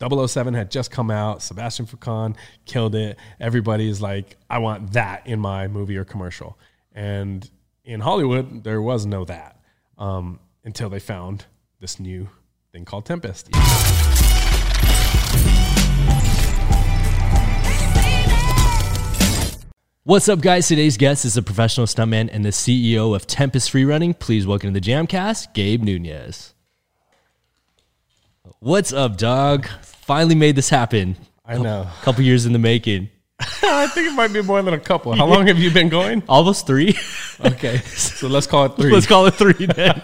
007 had just come out. Sebastian Foucan killed it. Everybody's like, I want that in my movie or commercial. And in Hollywood, there was no that um, until they found this new thing called Tempest. What's up, guys? Today's guest is a professional stuntman and the CEO of Tempest Freerunning. Please welcome to the Jamcast, Gabe Nunez. What's up, dog? Finally made this happen. I know. A couple years in the making. I think it might be more than a couple. How long have you been going? Almost three. Okay, so let's call it three. Let's call it three then.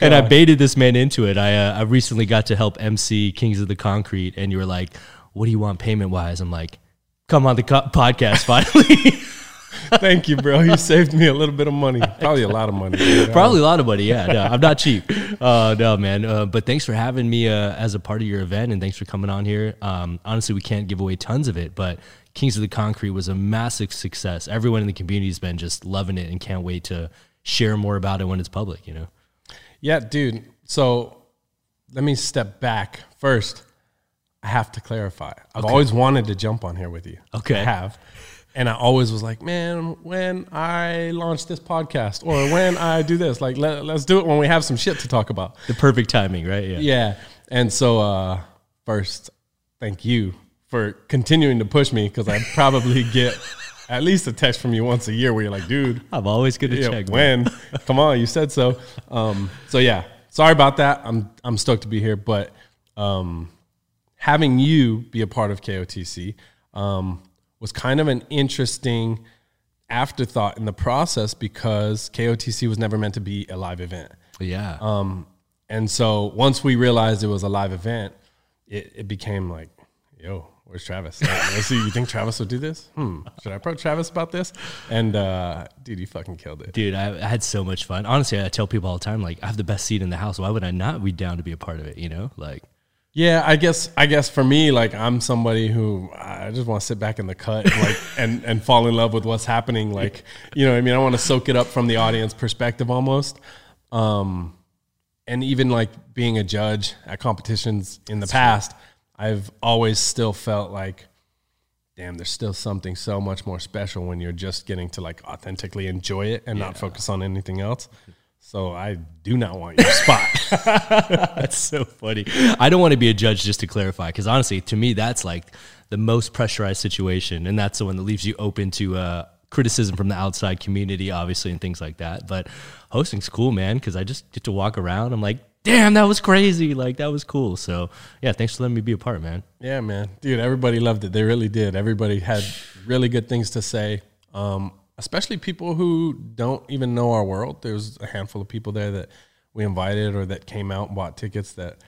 and I baited this man into it. I uh, I recently got to help MC Kings of the Concrete, and you were like, "What do you want payment wise?" I'm like, "Come on the co- podcast finally." Thank you, bro. You saved me a little bit of money. Probably a lot of money. dude. Probably a lot of money. Yeah, no, I'm not cheap. Uh, no, man. Uh, but thanks for having me uh, as a part of your event, and thanks for coming on here. Um, honestly, we can't give away tons of it, but Kings of the Concrete was a massive success. Everyone in the community has been just loving it and can't wait to share more about it when it's public. You know. Yeah, dude. So let me step back first. I have to clarify. I've always wanted to jump on here with you. Okay. I have. And I always was like, man, when I launch this podcast or when I do this, like, let, let's do it when we have some shit to talk about. The perfect timing, right? Yeah. Yeah. And so, uh, first, thank you for continuing to push me because I probably get at least a text from you once a year where you're like, dude, I'm always good to yeah, check. when? Come on, you said so. Um, so yeah, sorry about that. I'm I'm stoked to be here, but um, having you be a part of KOTC um, was kind of an interesting afterthought in the process because KOTC was never meant to be a live event. Yeah. Um, and so once we realized it was a live event, it, it became like, yo, where's Travis? Like, see, you think Travis would do this? Hmm. Should I approach Travis about this? And uh, dude, you fucking killed it. Dude, I, I had so much fun. Honestly, I tell people all the time, like, I have the best seat in the house. Why would I not be down to be a part of it? You know, like, Yeah, I guess I guess for me, like I'm somebody who I just want to sit back in the cut, and, like and and fall in love with what's happening. Like you know, I mean, I want to soak it up from the audience perspective almost. Um, and even like being a judge at competitions in the past, I've always still felt like, damn, there's still something so much more special when you're just getting to like authentically enjoy it and not focus on anything else. So I do not want your spot. That's so funny. I don't want to be a judge just to clarify, because honestly, to me, that's like the most pressurized situation, and that's the one that leaves you open to uh, criticism from the outside community, obviously, and things like that. But hosting's cool, man, because I just get to walk around. I'm like, damn, that was crazy. Like that was cool. So yeah, thanks for letting me be a part, man. Yeah, man, dude, everybody loved it. They really did. Everybody had really good things to say. Um, especially people who don't even know our world. There's a handful of people there that we invited or that came out and bought tickets that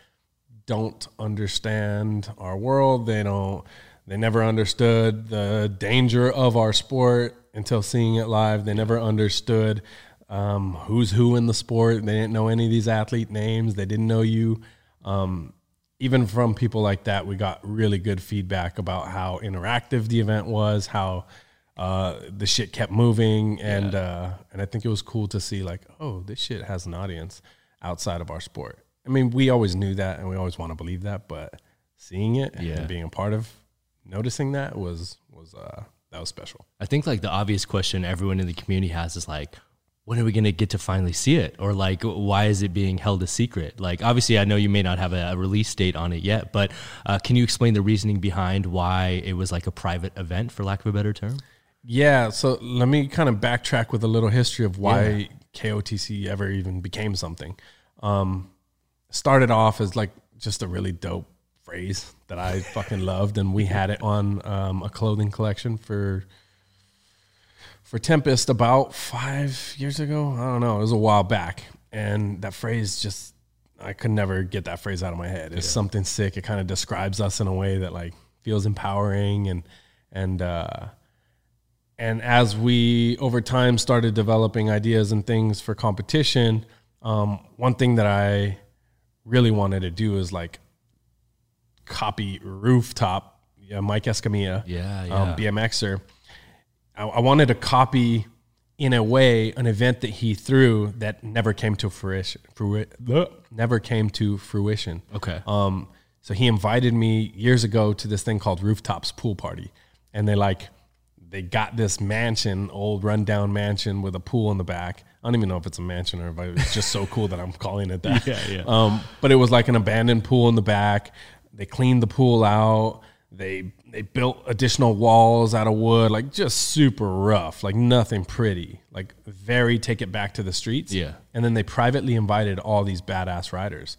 don't understand our world. They don't. They never understood the danger of our sport until seeing it live. They never understood um, who's who in the sport. They didn't know any of these athlete names. They didn't know you. Um, even from people like that, we got really good feedback about how interactive the event was, how uh, the shit kept moving, and uh, and I think it was cool to see like, oh, this shit has an audience outside of our sport. I mean, we always knew that, and we always want to believe that, but seeing it Yeah. and being a part of noticing that was was uh, that was special. I think like the obvious question everyone in the community has is like, when are we going to get to finally see it? Or like, why is it being held a secret? Like, obviously, I know you may not have a, a release date on it yet, but uh, can you explain the reasoning behind why it was like a private event, for lack of a better term? Yeah, so let me kind of backtrack with a little history of why KOTC ever even became something. Um, started off as like just a really dope phrase that I fucking loved, and we had it on um, a clothing collection for for Tempest about five years ago. I don't know, it was a while back, and that phrase just I could never get that phrase out of my head. It's something sick. It kind of describes us in a way that like feels empowering and and uh, and as we over time started developing ideas and things for competition, um, one thing that I really wanted to do is like copy rooftop, yeah, Mike Escamilla, Yeah, um, BMXer. I, I wanted to copy in a way an event that he threw that never came to fruition. Never came to fruition. Okay. Um, So he invited me years ago to this thing called Rooftops Pool Party, and they like they got this mansion, old rundown mansion with a pool in the back. I don't even know if it's a mansion or if it's just so cool that I'm calling it that. Yeah, yeah. Um, but it was like an abandoned pool in the back. They cleaned the pool out. They they built additional walls out of wood, like just super rough, like nothing pretty, like very take it back to the streets. Yeah. And then they privately invited all these badass riders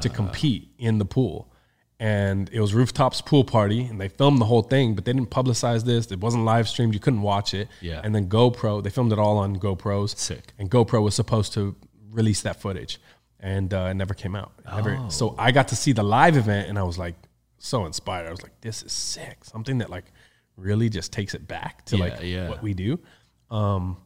to compete in the pool. And it was rooftops pool party, and they filmed the whole thing, but they didn't publicize this. It wasn't live streamed; you couldn't watch it. Yeah. And then GoPro, they filmed it all on GoPros. Sick. And GoPro was supposed to release that footage, and uh, it never came out. Never- Oh. So I got to see the live event, and I was like so inspired. I was like, "This is sick! Something that like really just takes it back to Yeah, like yeah. what we do." Um,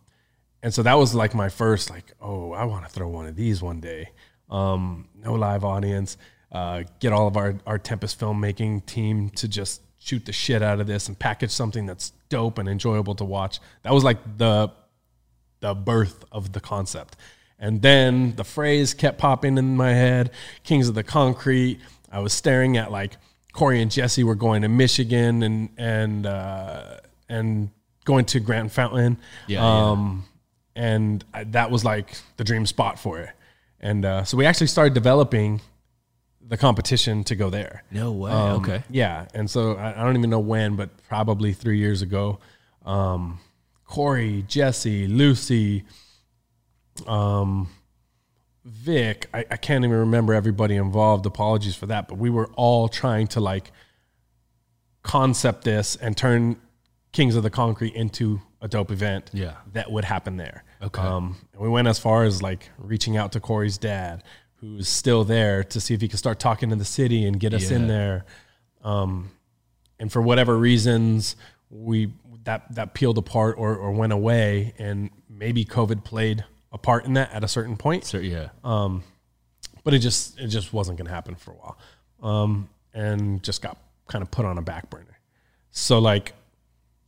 and so that was like my first like, "Oh, I want to throw one of these one day." Um, no live audience. Uh, get all of our our Tempest filmmaking team to just shoot the shit out of this and package something that's dope and enjoyable to watch. That was like the the birth of the concept. And then the phrase kept popping in my head Kings of the Concrete. I was staring at like Corey and Jesse were going to Michigan and, and, uh, and going to Grand Fountain. Yeah, yeah. um, And I, that was like the dream spot for it. And uh, so we actually started developing the competition to go there. No way. Um, okay. Yeah, and so I, I don't even know when, but probably three years ago, um, Corey, Jesse, Lucy, um, Vic. I, I can't even remember everybody involved. Apologies for that, but we were all trying to like concept this and turn Kings of the Concrete into a dope event. Yeah. that would happen there. Okay. Um, and we went as far as like reaching out to Corey's dad, who's still there, to see if he could start talking to the city and get us in there. Um, and for whatever reasons, we that that peeled apart or, or went away, and maybe COVID played a part in that at a certain point So yeah. but it just it just wasn't going to happen for a while um, and just got kind of put on a back burner so like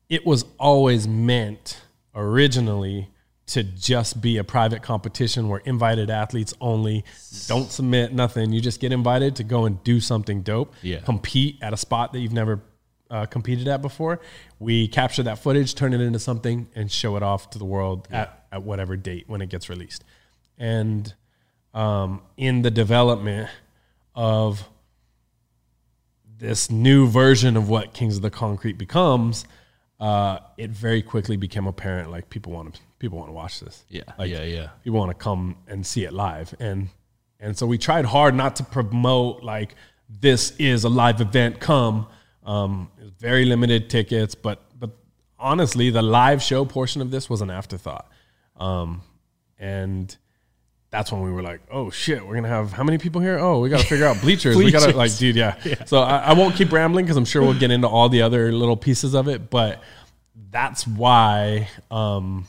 it was always meant originally to just be a private competition where invited athletes only don't submit nothing. You just get invited to go and do something dope Yeah. compete at a spot that you've never uh, competed at before. We capture that footage turn it into something and show it off to the world at, at whatever date when it gets released. And um, in the development of this new version of what Kings of the Concrete becomes, uh, it very quickly became apparent like people want to people want to watch this. Yeah. Like, yeah. Yeah. People want to come and see it live, and and so we tried hard not to promote like this is a live event. Come, um, very limited tickets, but but honestly, the live show portion of this was an afterthought, um, and that's when we were like, oh shit, we're gonna have how many people here? Oh, we gotta figure out bleachers. We gotta like, dude, yeah. So I, I won't keep rambling because I'm sure we'll get into all the other little pieces of it, but that's why um,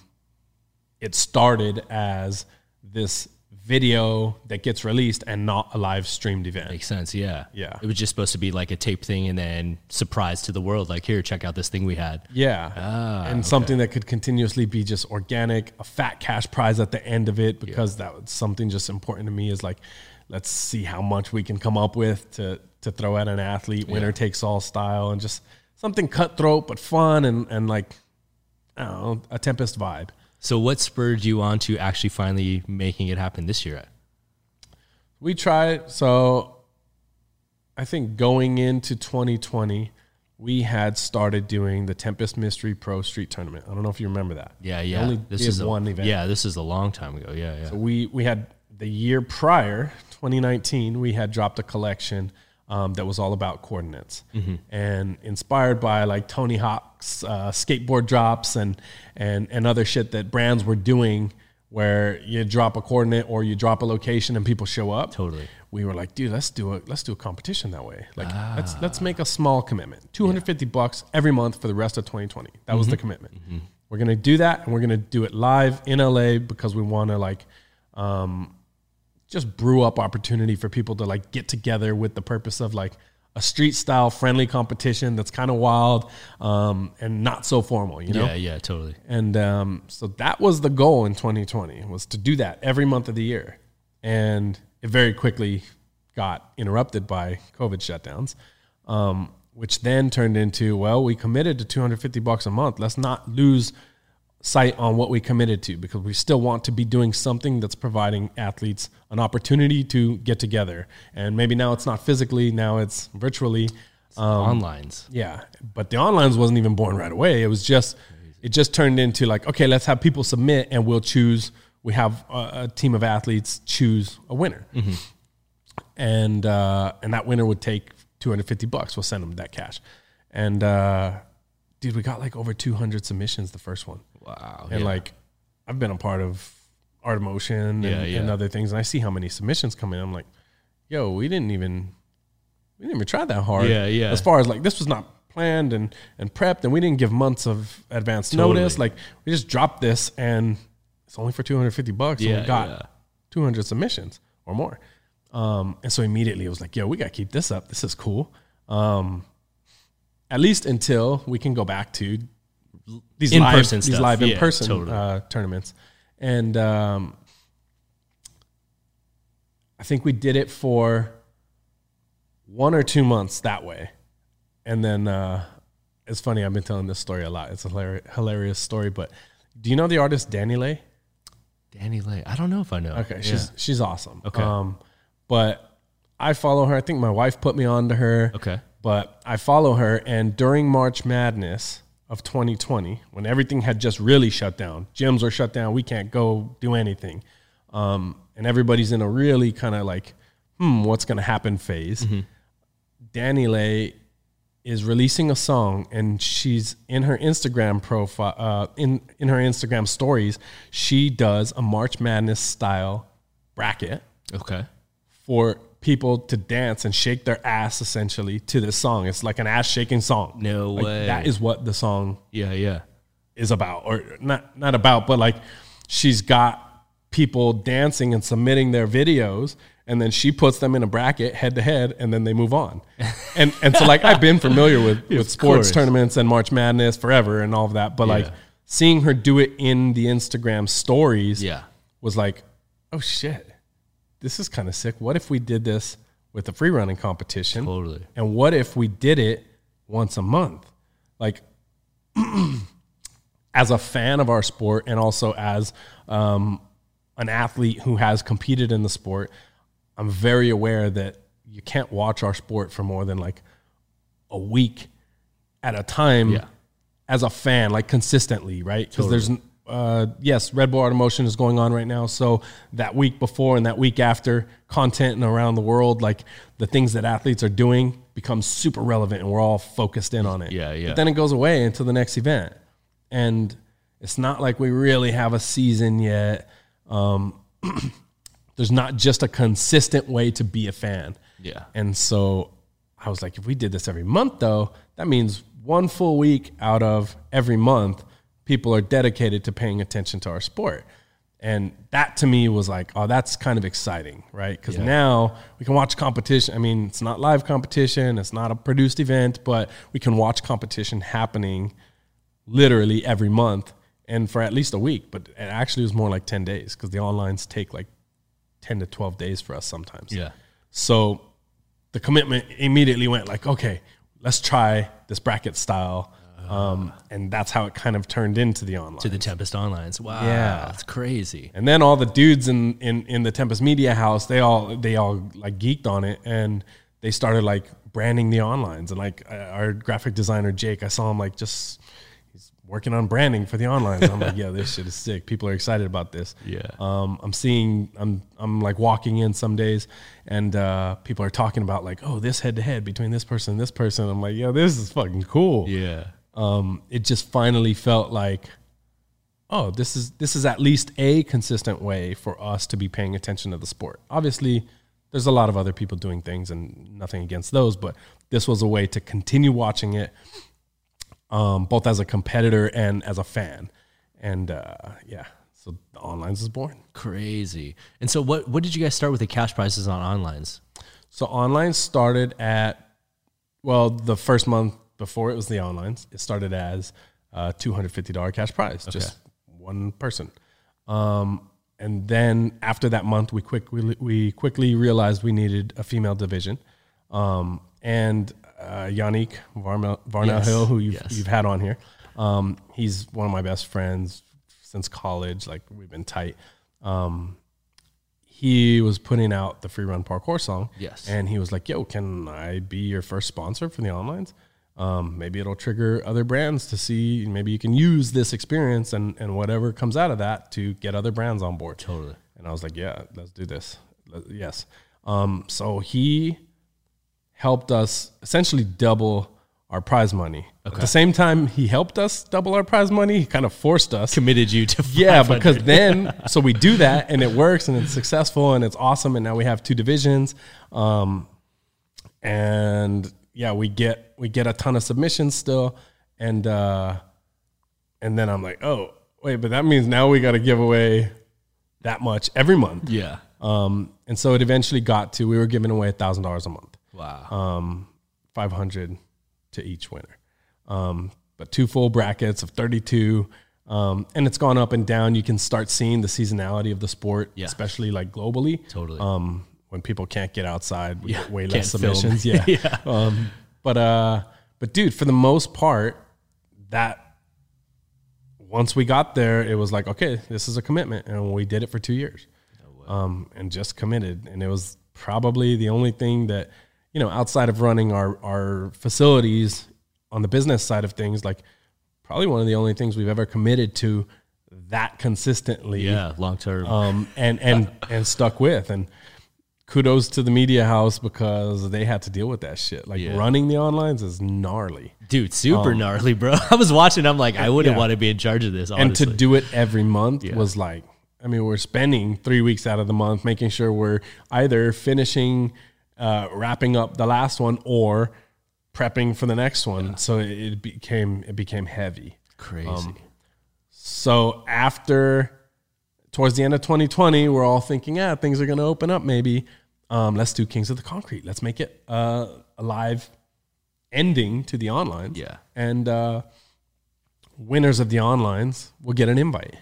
it started as this video that gets released and not a live streamed event. Makes sense. Yeah. Yeah. It was just supposed to be like a tape thing and then surprise to the world. Like, here, check out this thing we had. Yeah. Ah, and something that could continuously be just organic, a fat cash prize at the end of it, because that was something just important to me is like, let's see how much we can come up with to, to throw at an athlete, winner takes all style, and just something cutthroat but fun and, and like, I don't know, a Tempest vibe. So, what spurred you on to actually finally making it happen this year? We tried. So I think going into 2020, we had started doing the Tempest Mystery Pro Street Tournament. I don't know if you remember that. Yeah. We Yeah. only this is a, one event. Yeah. This is a long time ago. Yeah. Yeah. So we we had the year prior, 2019, we had dropped a collection um, that was all about coordinates, Mm-hmm. and inspired by like Tony Hawk's uh, skateboard drops and and and other shit that brands were doing, where you drop a coordinate or you drop a location and people show up. Totally. We were like, dude, let's do a let's do a competition that way. Like, let's Ah. let's make a small commitment, 250 bucks every month for the rest of 2020. That Mm-hmm. was the commitment. We're gonna do that, and we're gonna do it live in LA because we want to like um, just brew up opportunity for people to like get together with the purpose of like a street style friendly competition that's kind of wild um, and not so formal, you know? Yeah. Yeah. Totally. And um, so that was the goal in 2020 was to do that every month of the year. And it very quickly got interrupted by COVID shutdowns, um, which then turned into well, we committed to 250 bucks a month. Let's not lose sight on what we committed to because we still want to be doing something that's providing athletes an opportunity to get together. And maybe now it's not physically, now it's virtually. Um, Onlines. Yeah. But the onlines wasn't even born right away. It was just, it just turned into like, okay, let's have people submit and we'll choose. We have a, a team of athletes choose a winner. Mm-hmm. And, uh, and that winner would take 250 bucks. We'll send them that cash. And, uh, dude, we got like over 200 submissions the first one. Wow. And yeah. like, I've been a part of Art of Motion and, Yeah, yeah. and other things, and I see how many submissions come in. I'm like, yo, we didn't even we didn't even try that hard. Yeah, yeah. As far as like this was not planned and and prepped, and we didn't give months of advance Totally. notice. Like we just dropped this, and it's only for 250 bucks. and we got yeah. 200 submissions or more. Um, and so immediately it was like, yo, we got to keep this up. This is cool. Um, at least until we can go back to these In-person live, these stuff. live Yeah, in person totally. uh, tournaments. And um, I think we did it for one or two months that way. And then uh, it's funny, I've been telling this story a lot. It's a hilarious, hilarious story. But do you know the artist DaniLeigh? Danny Lay. I don't know if I know. Okay, she's she's awesome. Okay. Um, but I follow her. I think my wife put me on to her. Okay. But I follow her, and during March Madness of 2020, when everything had just really shut down, gyms were shut down, we can't go do anything, um, and everybody's in a really kind of like, hmm, what's going to happen phase. DaniLeigh is releasing a song, and she's in her Instagram profile, uh, in in her Instagram stories, she does a March Madness style bracket Okay. for people to dance and shake their ass essentially to this song. It's like an ass shaking song. No Like, way. That is what the song Yeah, yeah. is about, or not not about, but like she's got people dancing and submitting their videos, and then she puts them in a bracket head to head, and then they move on. And and so like I've been familiar with with sports course. tournaments and March Madness forever and all of that, but like seeing her do it in the Instagram stories, Yeah. was like, oh shit, this is kind of sick. What if we did this with a free running competition? Totally. And what if we did it once a month? Like, as a fan of our sport and also as um, an athlete who has competed in the sport, I'm very aware that you can't watch our sport for more than like a week at a time Yeah. as a fan, like consistently, right? Because there's, uh, yes, Red Bull Art of Motion is going on right now. So that week before and that week after, content and around the world, like the things that athletes are doing becomes super relevant and we're all focused in on it. Yeah, yeah. But then it goes away until the next event. And it's not like we really have a season yet. Um, there's not just a consistent way to be a fan. Yeah. And so I was like, if we did this every month, though, that means one full week out of every month, people are dedicated to paying attention to our sport. And that to me was like, oh, that's kind of exciting, right? Because now we can watch competition. I mean, it's not live competition, it's not a produced event, but we can watch competition happening literally every month and for at least a week. But it actually was more like 10 days because the onlines take like 10 to 12 days for us sometimes. Yeah. So the commitment immediately went like, okay, let's try this bracket style. Um, and that's how it kind of turned into the online. To the Tempest Onlines. Wow. Yeah. That's crazy. and then all the dudes in, in, in the Tempest Media House, they all they all like geeked on it, and they started like branding the onlines. And like uh, our graphic designer Jake, I saw him like just he's working on branding for the onlines. I'm like, yeah, this shit is sick. People are excited about this. Yeah. Um, I'm seeing, I'm, I'm like walking in some days and uh, people are talking about like, oh, this head to head between this person and this person. I'm like, yo, this is fucking cool. Yeah. Um, it just finally felt like, oh, this is this is at least a consistent way for us to be paying attention to the sport. Obviously, there's a lot of other people doing things, and nothing against those, but this was a way to continue watching it, um, both as a competitor and as a fan. And uh, yeah, so the onlines is born. Crazy. And so what what did you guys start with the cash prizes on onlines? So online started at well, the first month before it was the onlines, it started as a two hundred fifty dollar cash prize, just one person. Um, and then after that month, we quickly we quickly realized we needed a female division. Um, and uh, Yannick Varmel, Varnell Yes, Hill, who you've, yes. you've had on here, um, he's one of my best friends since college. Like we've been tight. Um, he was putting out the free run parkour song. Yes. And he was like, yo, can I be your first sponsor for the onlines? Um, maybe it'll trigger other brands to see, maybe you can use this experience and, and whatever comes out of that to get other brands on board. Totally. And I was like, yeah, let's do this. Let- yes. Um, so he helped us essentially double our prize money. At the same time, he helped us double our prize money. He kind of forced us. Committed you to Yeah, because then so we do that and it works and it's successful and it's awesome and now we have two divisions, um, and yeah, we get we get a ton of submissions still, and uh, and then I'm like, oh wait, but that means now we got to give away that much every month, yeah. um, and so it eventually got to we were giving away a thousand dollars a month Wow. um, 500 to each winner. Um, but two full brackets of 32. Um, and it's gone up and down. You can start seeing the seasonality of the sport, Yeah. especially like globally. Totally. Um, when people can't get outside, we Yeah, get way less film. submissions. Yeah. Yeah. Um, but, uh, but dude, for the most part, that once we got there, it was like, okay, this is a commitment. And we did it for two years um, and just committed. And it was probably the only thing that, you know, outside of running our, our facilities on the business side of things, like probably one of the only things we've ever committed to that consistently yeah. Long term. um, and and and stuck with. And kudos to the media house because they had to deal with that shit. Like Yeah. running the onlines is gnarly, Dude, super gnarly, bro. I was watching. I'm like, I wouldn't um, Yeah. want to be in charge of this. and to do it every month was like. I mean, we're spending three weeks out of the month making sure we're either finishing, uh, wrapping up the last one, or prepping for the next one. So it, it became it became heavy. crazy. um, So after towards the end of 2020, we're all thinking, yeah, things are going to open up. Maybe um, let's do Kings of the Concrete. Let's make it uh, a live ending to the online. Yeah. and uh, winners of the onlines will get an invite.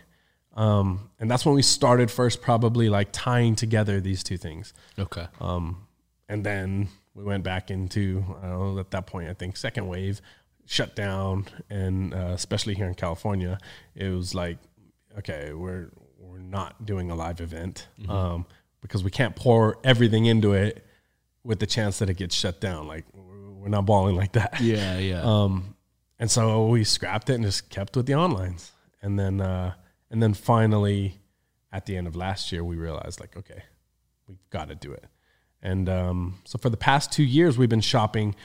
Um, and that's when we started first, probably like tying together these two things. okay. Um, and then we went back into, I don't know, at that point, I think second wave shut down. And uh, especially here in California, it was like, okay, we're, we're not doing a live event um, because we can't pour everything into it with the chance that it gets shut down. Like, we're we're not balling like that. yeah. Yeah. Um, and so we scrapped it and just kept with the onlines. And then, uh, and then finally, at the end of last year, we realized like, okay, we've got to do it. And um, so for the past two years, we've been shopping.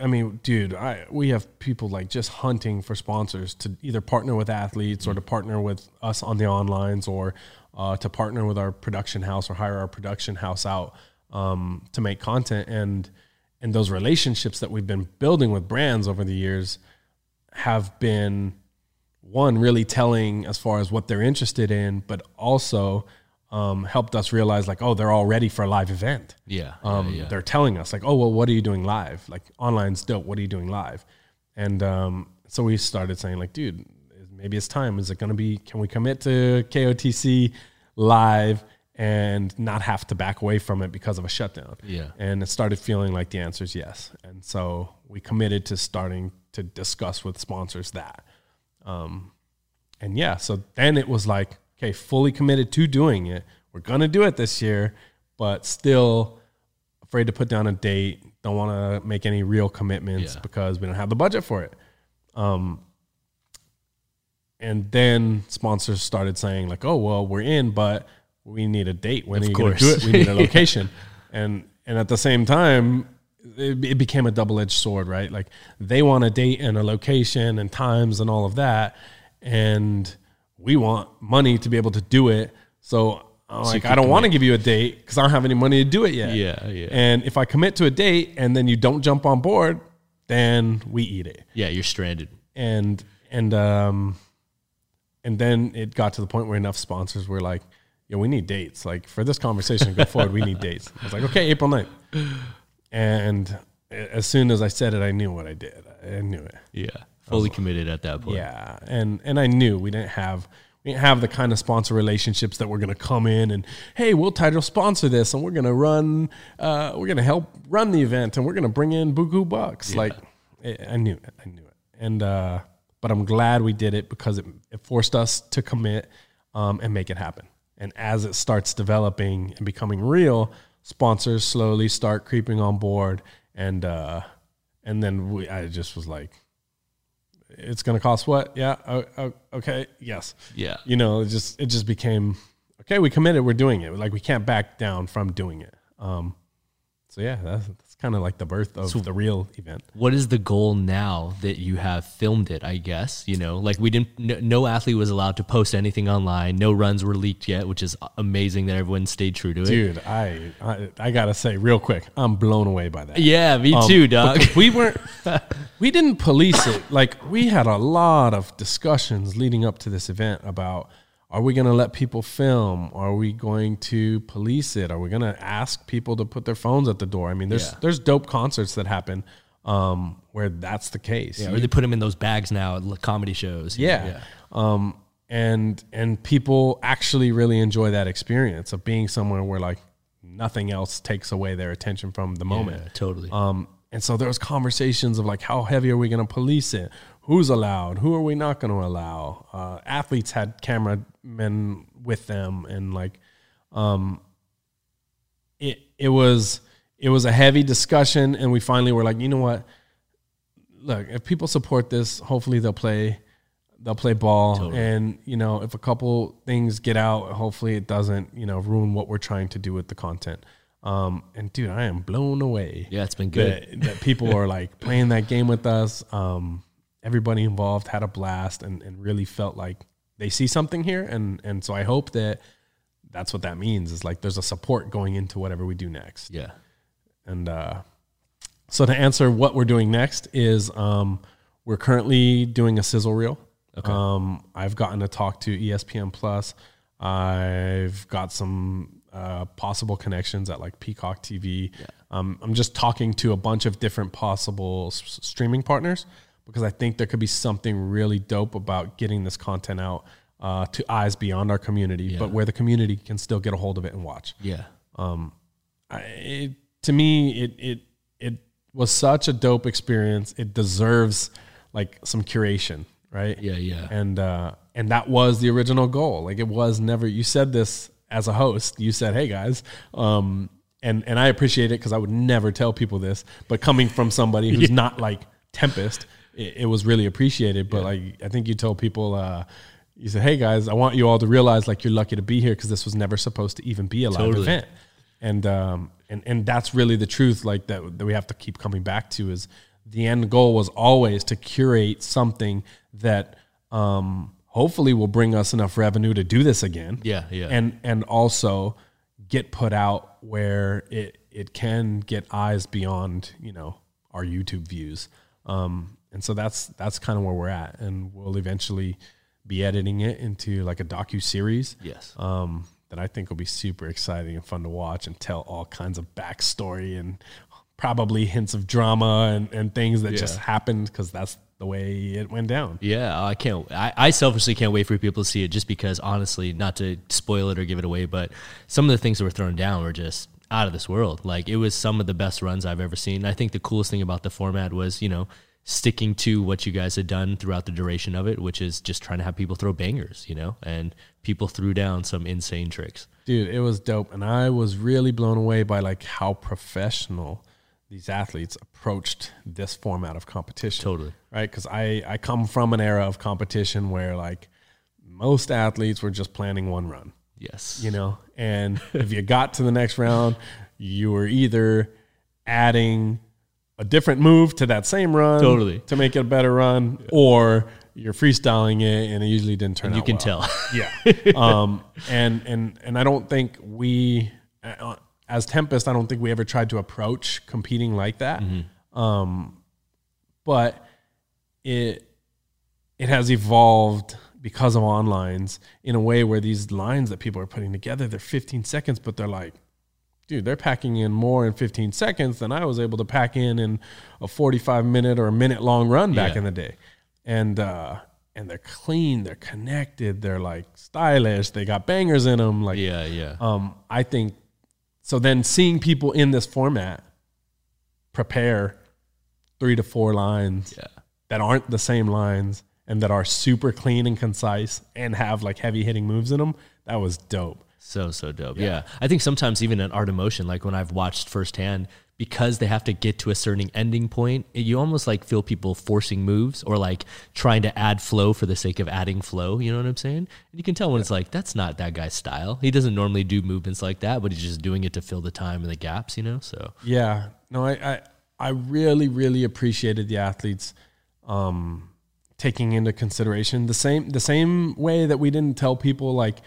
I mean, dude, I, we have people like just hunting for sponsors to either partner with athletes or to partner with us on the onlines or uh, to partner with our production house or hire our production house out um, to make content. And and those relationships that we've been building with brands over the years have been one really telling as far as what they're interested in, but also um, helped us realize like, oh, they're all ready for a live event. yeah. Um, yeah. They're telling us like, oh, well, what are you doing live? Like online's dope. What are you doing live? And um, so we started saying like, dude, maybe it's time. Is it going to be? Can we commit to KOTC live and not have to back away from it because of a shutdown? Yeah. And it started feeling like the answer is yes. And so we committed to starting to discuss with sponsors that. Um, and yeah, so then it was like, okay, fully committed to doing it. We're gonna do it this year, but still afraid to put down a date. Don't want to make any real commitments Yeah. because we don't have the budget for it. Um, and then sponsors started saying like, "Oh, well, we're in, but we need a date. When Of are you going to do it? We need a location." and and at the same time, it, it became a double edged sword, right? Like they want a date and a location and times and all of that, and we want money to be able to do it. So. I'm like, I don't want to give you a date because I don't have any money to do it yet. Yeah, yeah. And if I commit to a date and then you don't jump on board, then we eat it yeah. You're stranded. and and um and then it got to the point where enough sponsors were like yeah we need dates like for this conversation to go forward we need dates i was like okay april 9th and as soon as i said it i knew what i did i knew it Yeah. Fully committed at that point. yeah and and i knew we didn't have we didn't have the kind of sponsor relationships that we're going to come in and hey, we'll title sponsor this and we're going to run, uh, we're going to help run the event and we're going to bring in buku bucks. Like I I knew it, I knew it, and uh, but I'm glad we did it because it, it forced us to commit um, and make it happen. And as it starts developing and becoming real, sponsors slowly start creeping on board, and uh, and then we, I just was like, it's going to cost what? Yeah, oh, oh, okay, yes, Yeah. You know, it just it just became okay. We committed. We're doing it. Like we can't back down from doing it. Um, so yeah, that's, that's kind of like the birth of the real event. What is the goal now that you have filmed it? I guess you know, like we didn't. No, no athlete was allowed to post anything online. No runs were leaked yet, which is amazing that everyone stayed true to it. Dude, I, I I gotta say real quick, I'm blown away by that. Yeah, me Um, too, dog. because we weren't, we didn't police it. Like we had a lot of discussions leading up to this event about: Are we going to let people film? Are we going to police it? Are we going to ask people to put their phones at the door? I mean, there's Yeah. there's dope concerts that happen um, where that's the case. Yeah, or they put them in those bags now at comedy shows. Yeah. Um, and and people actually really enjoy that experience of being somewhere where like nothing else takes away their attention from the moment. Yeah, totally. Um, and so there was conversations of like, how heavy are we going to police it? Who's allowed? Who are we not going to allow? Uh, athletes had cameramen with them, and like, um, it it was it was a heavy discussion, and we finally were like, you know what? Look, if people support this, hopefully they'll play they'll play ball, and you know, if a couple things get out, hopefully it doesn't you know ruin what we're trying to do with the content. Um, and dude, I am blown away yeah, it's been good. that, that people are like playing that game with us. Um, everybody involved had a blast and, and really felt like they see something here. And, and so I hope that that's what that means is like there's a support going into whatever we do next. Yeah. And uh, so to answer what we're doing next is um, we're currently doing a sizzle reel. Um, I've gotten to talk to ESPN Plus. I've got some uh, possible connections at like Peacock TV. Um, I'm just talking to a bunch of different possible s- streaming partners because I think there could be something really dope about getting this content out uh, to eyes beyond our community, but where the community can still get a hold of it and watch. Yeah. I, it, to me, it it it was such a dope experience. It deserves like some curation, right? Yeah, yeah. And uh, and that was the original goal. Like it was never. You said this as a host. You said, "Hey guys," um, and and I appreciate it because I would never tell people this. But coming from somebody who's not like Tempest, it, it was really appreciated. But like I think you told people. Uh, you said, "Hey guys, I want you all to realize like you're lucky to be here because this was never supposed to even be a live Totally. event." and um and and that's really the truth like that that we have to keep coming back to is the end goal was always to curate something that um hopefully will bring us enough revenue to do this again Yeah, yeah. and and also get put out where it it can get eyes beyond you know our YouTube views um and so that's that's kind of where we're at and we'll eventually be editing it into like a docu series Yes. um, that I think will be super exciting and fun to watch and tell all kinds of backstory and probably hints of drama and, and things that just happened because that's the way it went down. Yeah, I can't. I, I selfishly can't wait for people to see it, just because, honestly, not to spoil it or give it away, but some of the things that were thrown down were just out of this world. Like it was some of the best runs I've ever seen. I think the coolest thing about the format was, you know, sticking to what you guys had done throughout the duration of it, which is just trying to have people throw bangers, you know, and people threw down some insane tricks. Dude, it was dope. And I was really blown away by like how professional these athletes approached this format of competition. Totally. Right. Cause I, I come from an era of competition where like most athletes were just planning one run. Yes. you know and if you got to the next round you were either adding a different move to that same run Totally. to make it a better run or you're freestyling it and it usually didn't turn you out you can well. tell. yeah um and and and i don't think we uh, as tempest i don't think we ever tried to approach competing like that um but it it has evolved because of onlines in a way where these lines that people are putting together they're 15 seconds but they're like dude they're packing in more in 15 seconds than i was able to pack in in a 45 minute or a minute long run back Yeah. in the day and uh and they're clean, they're connected, they're like stylish, they got bangers in them. Like, Yeah, yeah. um, I think so. Then seeing people in this format prepare three to four lines Yeah. that aren't the same lines and that are super clean and concise and have like heavy hitting moves in them, that was dope. So so dope. Yeah. I think sometimes even in art of motion, like when I've watched firsthand, because they have to get to a certain ending point, you almost like feel people forcing moves or like trying to add flow for the sake of adding flow. You know what I'm saying? And you can tell when it's like that's not that guy's style. He doesn't normally do movements like that, but he's just doing it to fill the time and the gaps. You know? So Yeah. No, I I, I really, really appreciated the athletes um, taking into consideration the same the same way that we didn't tell people like,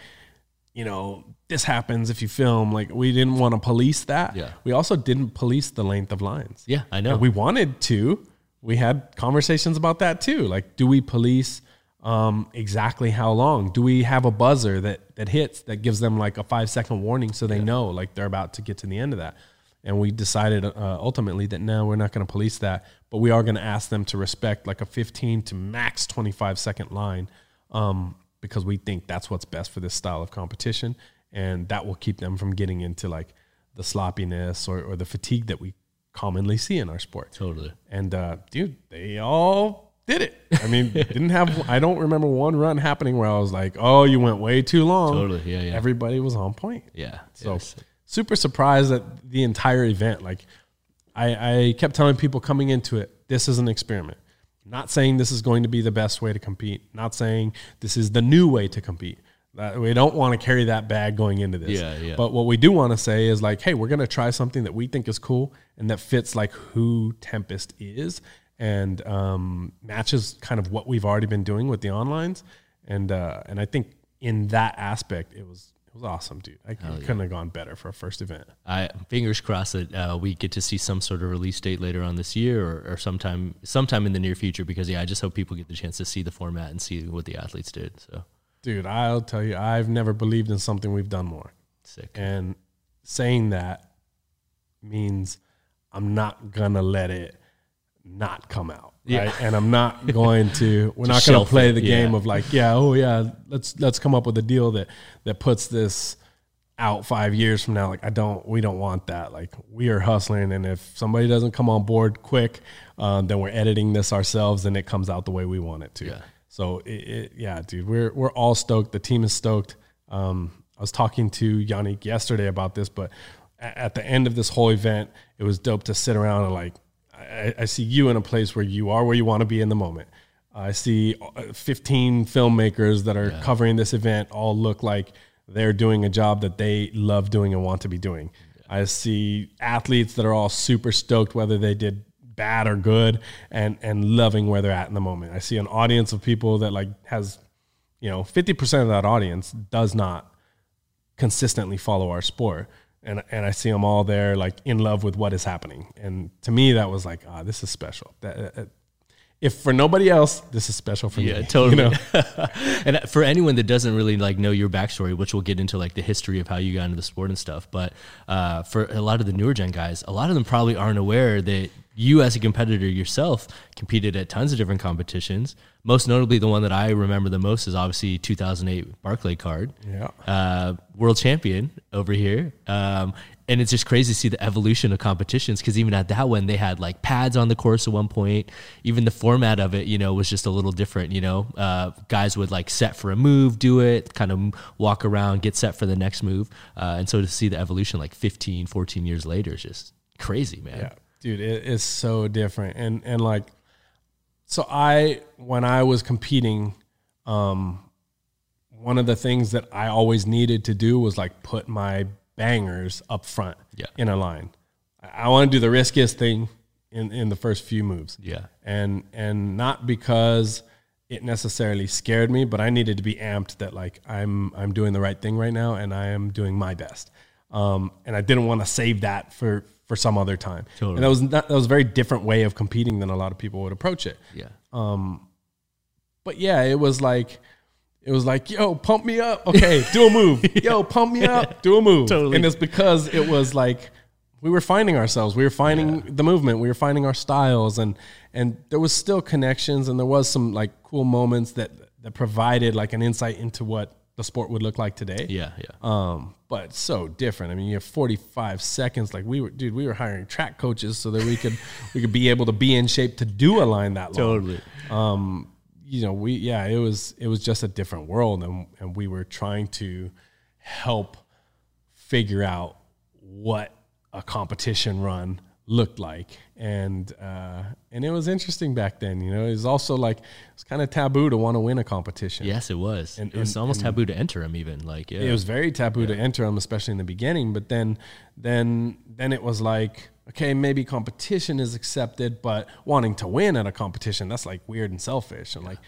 you know, this happens if you film. Like we didn't want to police that. Yeah. We also didn't police the length of lines. yeah, I know. And we wanted to. We had conversations about that too. Like, do we police um, exactly how long? Do we have a buzzer that that hits that gives them like a five second warning so they know like they're about to get to the end of that? And we decided uh, ultimately that no, we're not going to police that, but we are going to ask them to respect like a 15 to max 25 second line um, because we think that's what's best for this style of competition. And that will keep them from getting into like the sloppiness or, or the fatigue that we commonly see in our sport. totally. And uh, dude, they all did it. I mean, didn't have. I don't remember one run happening where I was like, "Oh, you went way too long." Totally. Yeah, yeah. Everybody was on point. Yeah. So Yes. Super surprised at the entire event. Like, I, I kept telling people coming into it, this is an experiment. Not saying this is going to be the best way to compete. Not saying this is the new way to compete. That we don't want to carry that bag going into this. Yeah, yeah. But what we do want to say is like, hey, we're going to try something that we think is cool and that fits like who Tempest is and um, matches kind of what we've already been doing with the onlines. And uh, and I think in that aspect, it was was awesome, dude. I, it couldn't have gone better for a first event. I fingers crossed that uh, we get to see some sort of release date later on this year or, or sometime sometime in the near future because yeah, I just hope people get the chance to see the format and see what the athletes did. So Dude, I'll tell you, I've never believed in something we've done more. sick. And saying that means I'm not gonna let it not come out. Yeah. Right. And I'm not going to we're not gonna play it, the game yeah. of like, yeah, oh yeah, let's let's come up with a deal that that puts this out five years from now. Like I don't we don't want that. Like we are hustling and if somebody doesn't come on board quick, um, then we're editing this ourselves and it comes out the way we want it to. Yeah. So it, it, yeah, dude, we're we're all stoked. The team is stoked. Um, I was talking to Yannick yesterday about this, but at the end of this whole event, it was dope to sit around and like I, I see you in a place where you are where you want to be in the moment. I see uh, 15 filmmakers that are covering this event all look like they're doing a job that they love doing and want to be doing. I see athletes that are all super stoked whether they did bad or good and and loving where they're at in the moment. I see an audience of people that like has you know 50% of that audience does not consistently follow our sport and and I see them all there like in love with what is happening and to me that was like ah this is special that, uh, if for nobody else this is special for Yeah, me totally. you know? and for anyone that doesn't really like know your backstory, which we'll get into like the history of how you got into the sport and stuff, but uh, for a lot of the newer gen guys, a lot of them probably aren't aware that you as a competitor yourself competed at tons of different competitions. Most notably, the one that I remember the most is obviously 2008 Barclaycard. Yeah. Uh, world champion over here. Um, and it's just crazy to see the evolution of competitions because even at that one, they had like pads on the course at one point. Even the format of it, you know, was just a little different. You know, uh, guys would like set for a move, do it, kind of walk around, get set for the next move. Uh, and so to see the evolution like 15, 14 years later is just crazy, man. Yeah, dude, it is so different. And and like, so I when I was competing, um, one of the things that I always needed to do was like put my bangers up front Yeah. in a line. I, I want to do the riskiest thing in in the first few moves. Yeah. and and not because it necessarily scared me, but I needed to be amped that like I'm I'm doing the right thing right now and I am doing my best. Um, and I didn't want to save that for for some other time. Totally. And that was not, that was a very different way of competing than a lot of people would approach it. Yeah. Um, but yeah, it was like it was like, yo, pump me up. Okay, do a move. Yo, pump me up, do a move. Totally. And it's because it was like we were finding ourselves. We were finding the movement. We were finding our styles, and and there was still connections, and there was some like cool moments that that provided like an insight into what the sport would look like today. Yeah, yeah. Um, but so different. I mean, you have 45 seconds. Like we were, dude, we were hiring track coaches so that we could we could be able to be in shape to do a line that long. Totally. Um, you know, we yeah, it was it was just a different world, and and we were trying to help figure out what a competition run looked like. And uh and it was interesting back then you know it was also like it's kind of taboo to want to win a competition. Yes, it was. And- it was and- almost taboo to enter them even like yeah. it was very taboo to enter them especially in the beginning but then then then it was like okay maybe competition is accepted but wanting to win at a competition that's like weird and selfish. And like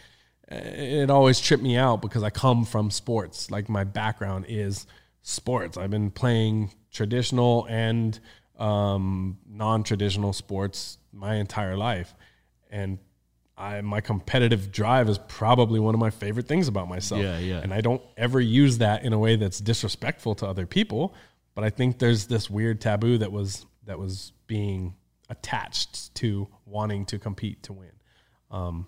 it always tripped me out because i come from sports. Like my background is sports. I've been playing traditional and um, non-traditional sports my entire life and I, my competitive drive is probably one of my favorite things about myself. Yeah, yeah. And I don't ever use that in a way that's disrespectful to other people. But I think there's this weird taboo that was that was being attached to wanting to compete to win. Um,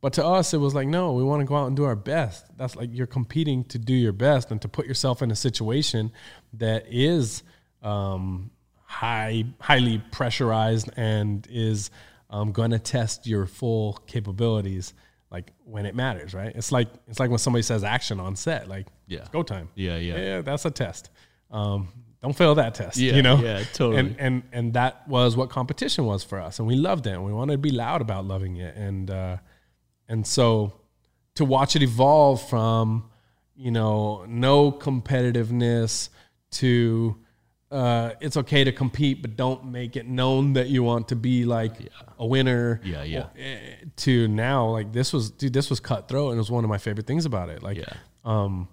but to us, it was like, no, we want to go out and do our best. That's like you're competing to do your best and to put yourself in a situation that is um, high, highly pressurized and is um, going to test your full capabilities, like when it matters, right? It's like it's like when somebody says action on set, like Yeah. it's go time. Yeah, yeah. yeah. That's a test. Um, don't fail that test. Yeah, you know. yeah, totally. And and and that was what competition was for us, and we loved it. and We wanted to be loud about loving it, and uh, and so to watch it evolve from you know no competitiveness to uh, it's okay to compete, but don't make it known that you want to be like a winner. Yeah, yeah. Eh, To now, like this was, dude, this was cutthroat, and it was one of my favorite things about it. Like, Yeah. um,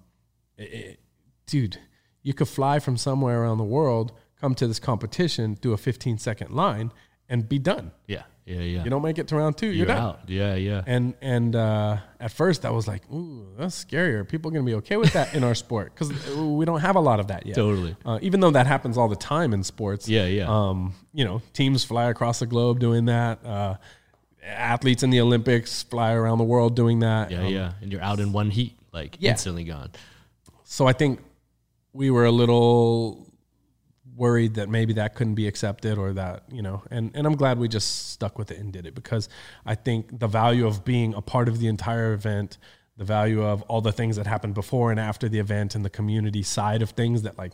it- it- dude, you could fly from somewhere around the world, come to this competition, do a 15 second line, and be done. yeah, yeah, yeah. You don't make it to round 2 you're, You're done. out. Yeah, yeah. And and uh, at first I was like, ooh, that's scary. Are people going to be okay with that in our sport? Because we don't have a lot of that yet. Totally. Uh, even though that happens all the time in sports. Yeah, yeah. Um, you know, teams fly across the globe doing that. Uh, athletes in the Olympics fly around the world doing that. yeah, Um, yeah. And you're out in one heat, like Yeah. instantly gone. So I think we were a little worried that maybe that couldn't be accepted or that, you know, and, and I'm glad we just stuck with it and did it because I think the value of being a part of the entire event, the value of all the things that happened before and after the event and the community side of things that like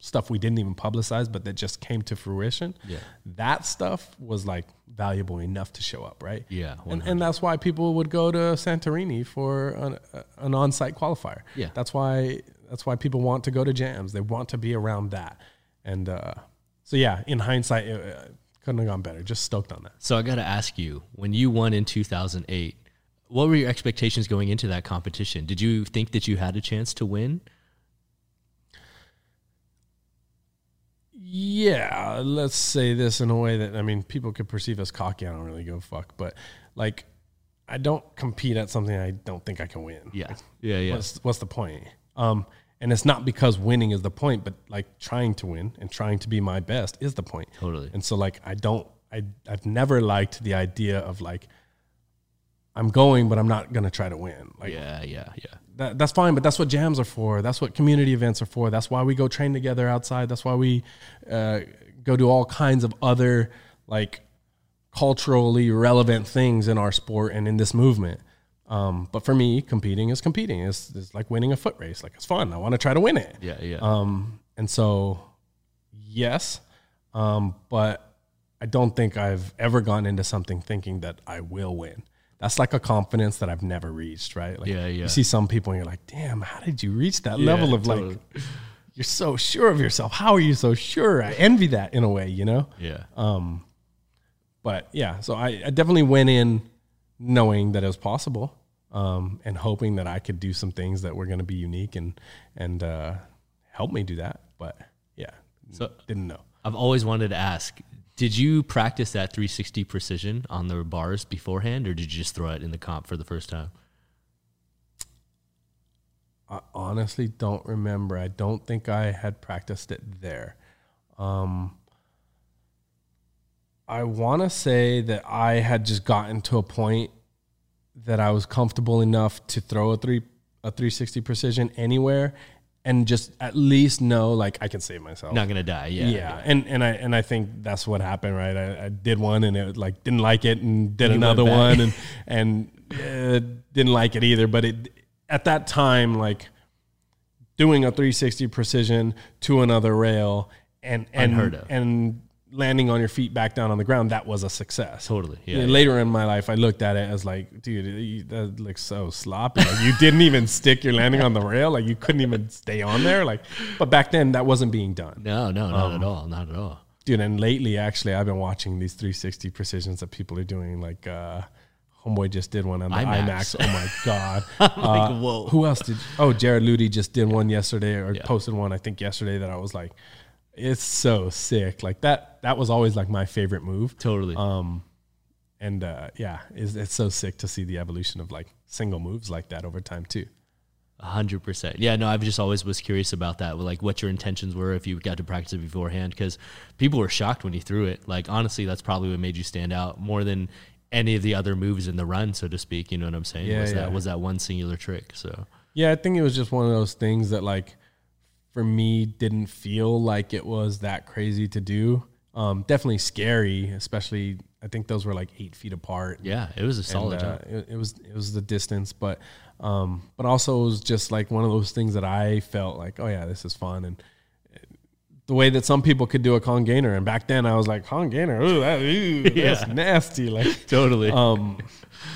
stuff we didn't even publicize but that just came to fruition. Yeah. That stuff was like valuable enough to show up, right? Yeah, And, and that's why people would go to Santorini for an, an on-site qualifier. Yeah. That's why that's why people want to go to jams. They want to be around that. And uh, so yeah, in hindsight, it, uh, couldn't have gone better. Just stoked on that. So I got to ask you, when you won in 2008, what were your expectations going into that competition? Did you think that you had a chance to win? Yeah, let's say this in a way that I mean people could perceive as cocky. I don't really give a fuck, but like I don't compete at something I don't think I can win. Yeah. Yeah, yeah. What's what's the point? Um, and it's not because winning is the point, but like trying to win and trying to be my best is the point. Totally. And so like I don't I I've never liked the idea of like I'm going, but I'm not gonna try to win. Like Yeah, yeah, yeah. that, that's fine, but that's what jams are for. That's what community events are for. That's why we go train together outside. That's why we uh, go do all kinds of other like culturally relevant things in our sport and in this movement. Um, but for me, competing is competing. It's, it's like winning a foot race. Like it's fun. I want to try to win it. Yeah, yeah. Um, and so, yes, um, but I don't think I've ever gone into something thinking that I will win. That's like a confidence that I've never reached, right? Like Yeah, yeah. You see some people and you're like, damn, how did you reach that level of totally. like, you're so sure of yourself. How are you so sure? I envy that in a way, you know? yeah. Um, but yeah, so I, I definitely went in knowing that it was possible, um, and hoping that I could do some things that were going to be unique and and uh, help me do that. But yeah, So- didn't know. I've always wanted to ask, did you practice that 360 precision on the bars beforehand or did you just throw it in the comp for the first time? I honestly don't remember. I don't think I had practiced it there. Um, I want to say that I had just gotten to a point that I was comfortable enough to throw a three a 360 precision anywhere and just at least know like I can save myself. Not gonna die. Yeah. yeah, and and I and I think that's what happened, right? I, I did one and it like didn't like it, and did another one, and and uh, didn't like it either. But it at that time, like doing a 360 precision to another rail and and Unheard of. and landing on your feet back down on the ground, that was a success. Totally. Yeah. Yeah. Later in my life, I looked at it as like, dude, you- that looks so sloppy. Like you didn't even stick your landing on the rail. Like you couldn't even stay on there. Like, but back then that wasn't being done, No, no, not Um, at all. Not at all. dude. And lately, actually, I've been watching these 360 precisions that people are doing. Like, uh, Homeboy just did one on the IMAX. IMAX. Oh my god! Uh, whoa. Who else did? Oh, Jared Ludy just did one yesterday, or Yeah. posted one I think yesterday that I was like, it's so sick. Like that. That was always like my favorite move. Totally. Um, and uh, yeah, it's, it's so sick to see the evolution of like single moves like that over time too. A hundred percent. Yeah, no, I've just always was curious about that. Like, what your intentions were if you got to practice it beforehand, because people were shocked when you threw it. Like, honestly, that's probably what made you stand out more than any of the other moves in the run, so to speak. You know what I'm saying? Yeah, was that yeah. was that one singular trick? So Yeah, I think it was just one of those things that like for me didn't feel like it was that crazy to do. Um, definitely scary, especially I think those were like eight feet apart. yeah, it was a And, solid uh, jump. it, it was it was the distance, but um, but also it was just like one of those things that I felt like, oh yeah, this is fun, and the way that some people could do a kong gainer, and back then I was like kong gainer, ooh, that, ooh that's Yeah. nasty, like Totally. um,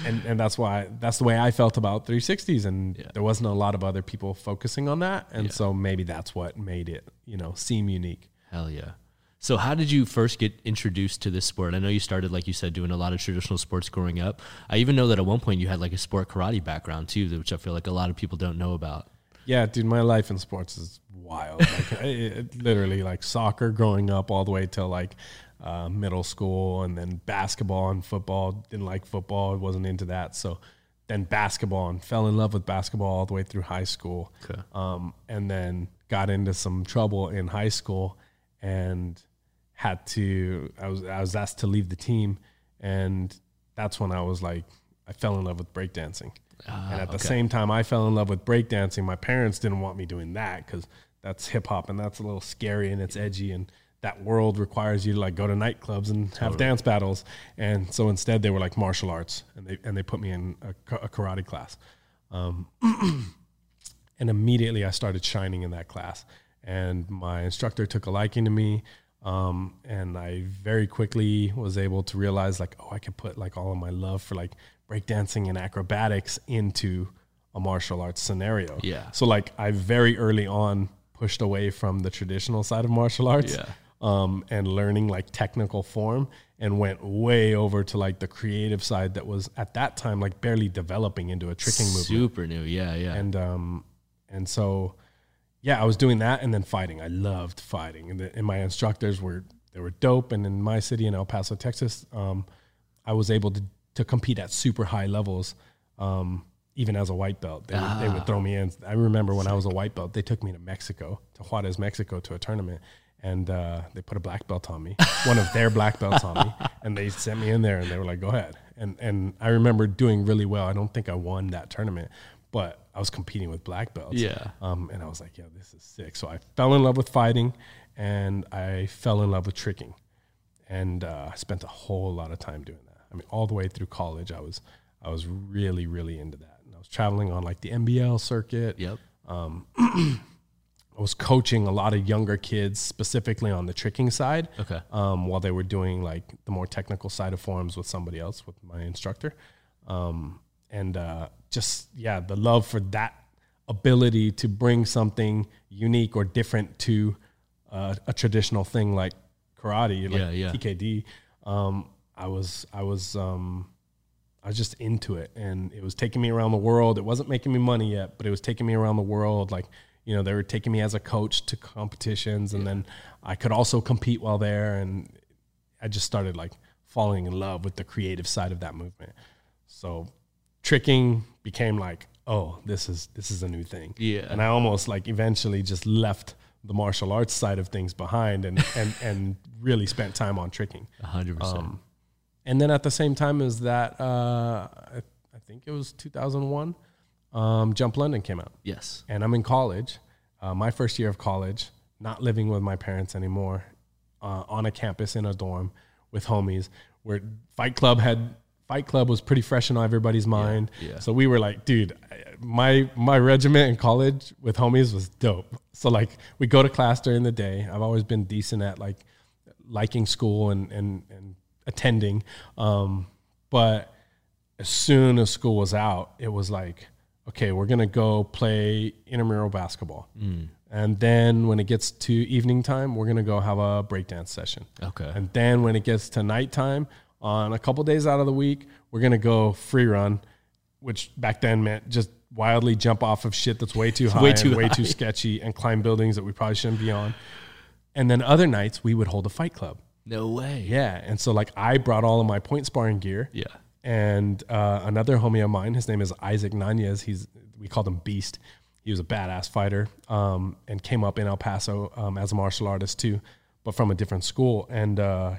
and and that's why that's the way I felt about 360s, and Yeah. there wasn't a lot of other people focusing on that, and Yeah. so maybe that's what made it, you know, seem unique. Hell yeah. So, how did you first get introduced to this sport? I know you started, like you said, doing a lot of traditional sports growing up. I even know that at one point you had like a sport karate background too, which I feel like a lot of people don't know about. Yeah, dude, my life in sports is wild. Like, it, it- literally, like soccer growing up all the way till like uh, middle school, and then basketball and football. Didn't like football; wasn't into that. So then basketball and fell in love with basketball all the way through high school. Okay. Um, and then got into some trouble in high school, and had to. I was I was asked to leave the team, and that's when I was like, I fell in love with breakdancing. And at the same time, I fell in love with breakdancing. My parents didn't want me doing that because that's hip hop and that's a little scary and it's edgy and that world requires you to like go to nightclubs and have dance battles. And so instead, they were like martial arts and they and they put me in a, a karate class. Um, and immediately I started shining in that class. And my instructor took a liking to me. Um, and I very quickly was able to realize like, oh, I could put like all of my love for like breakdancing and acrobatics into a martial arts scenario. Yeah. So like I very early on pushed away from the traditional side of martial arts. Yeah. Um, and learning like technical form and went way over to like the creative side that was at that time like barely developing into a tricking movement Super new. Yeah, yeah. and um and so yeah i was doing that and then fighting i loved fighting and, the, and my instructors were they were dope and in my city in el paso texas um i was able to to compete at super high levels um even as a white belt they would, they would throw me in i remember when i was a white belt they took me to mexico to juarez mexico to a tournament and uh, they put a black belt on me, one of their black belts on me, and they sent me in there, and they were like, "Go ahead." And and I remember doing really well. I don't think I won that tournament, but I was competing with black belts. Yeah. Um, and I was like, "Yeah, this is sick." So I fell in love with fighting, and I fell in love with tricking, and uh, I spent a whole lot of time doing that. I mean, all the way through college, I was I was really really into that, and I was traveling on like the NBL circuit. yep. I was coaching a lot of younger kids, specifically on the tricking side. Okay. Um, while they were doing like the more technical side of forms with somebody else, with my instructor, um, and uh, just yeah, the love for that ability to bring something unique or different to uh, a traditional thing like karate, like Yeah, yeah. TKD. Um, I was I was um, I was just into it, and it was taking me around the world. It wasn't making me money yet, but it was taking me around the world. Like you know, they were taking me as a coach to competitions, and then I could also compete while there. And I just started like falling in love with the creative side of that movement. So tricking became like, oh, this is this is a new thing. Yeah. and I almost like eventually just left the martial arts side of things behind and and and really spent time on tricking. Hundred percent. And then at the same time as that, uh, I, I think it was 2001, um, Jump London came out, Yes. and I'm in college, uh, my first year of college, not living with my parents anymore, uh, on a campus in a dorm with homies. Where Fight Club had Fight Club was pretty fresh in everybody's mind. yeah. So we were like, dude, my my regiment in college with homies was dope. So like we go to class during the day. I've always been decent at like liking school and and and attending. Um, but as soon as school was out, it was like, okay, we're gonna go play intramural basketball. And then when it gets to evening time, we're gonna go have a breakdance session. Okay. And then when it gets to nighttime, on a couple days out of the week, we're gonna go free run, which back then meant just wildly jump off of shit that's way too high, Way and too way high. too sketchy, and climb buildings that we probably shouldn't be on. And then other nights we would hold a fight club. No way. Yeah, and so like I brought all of my point sparring gear. Yeah. And uh, another homie of mine, his name is Isaac Nanez. He's we called him Beast. He was a badass fighter um, and came up in El Paso um, as a martial artist too, but from a different school. And uh,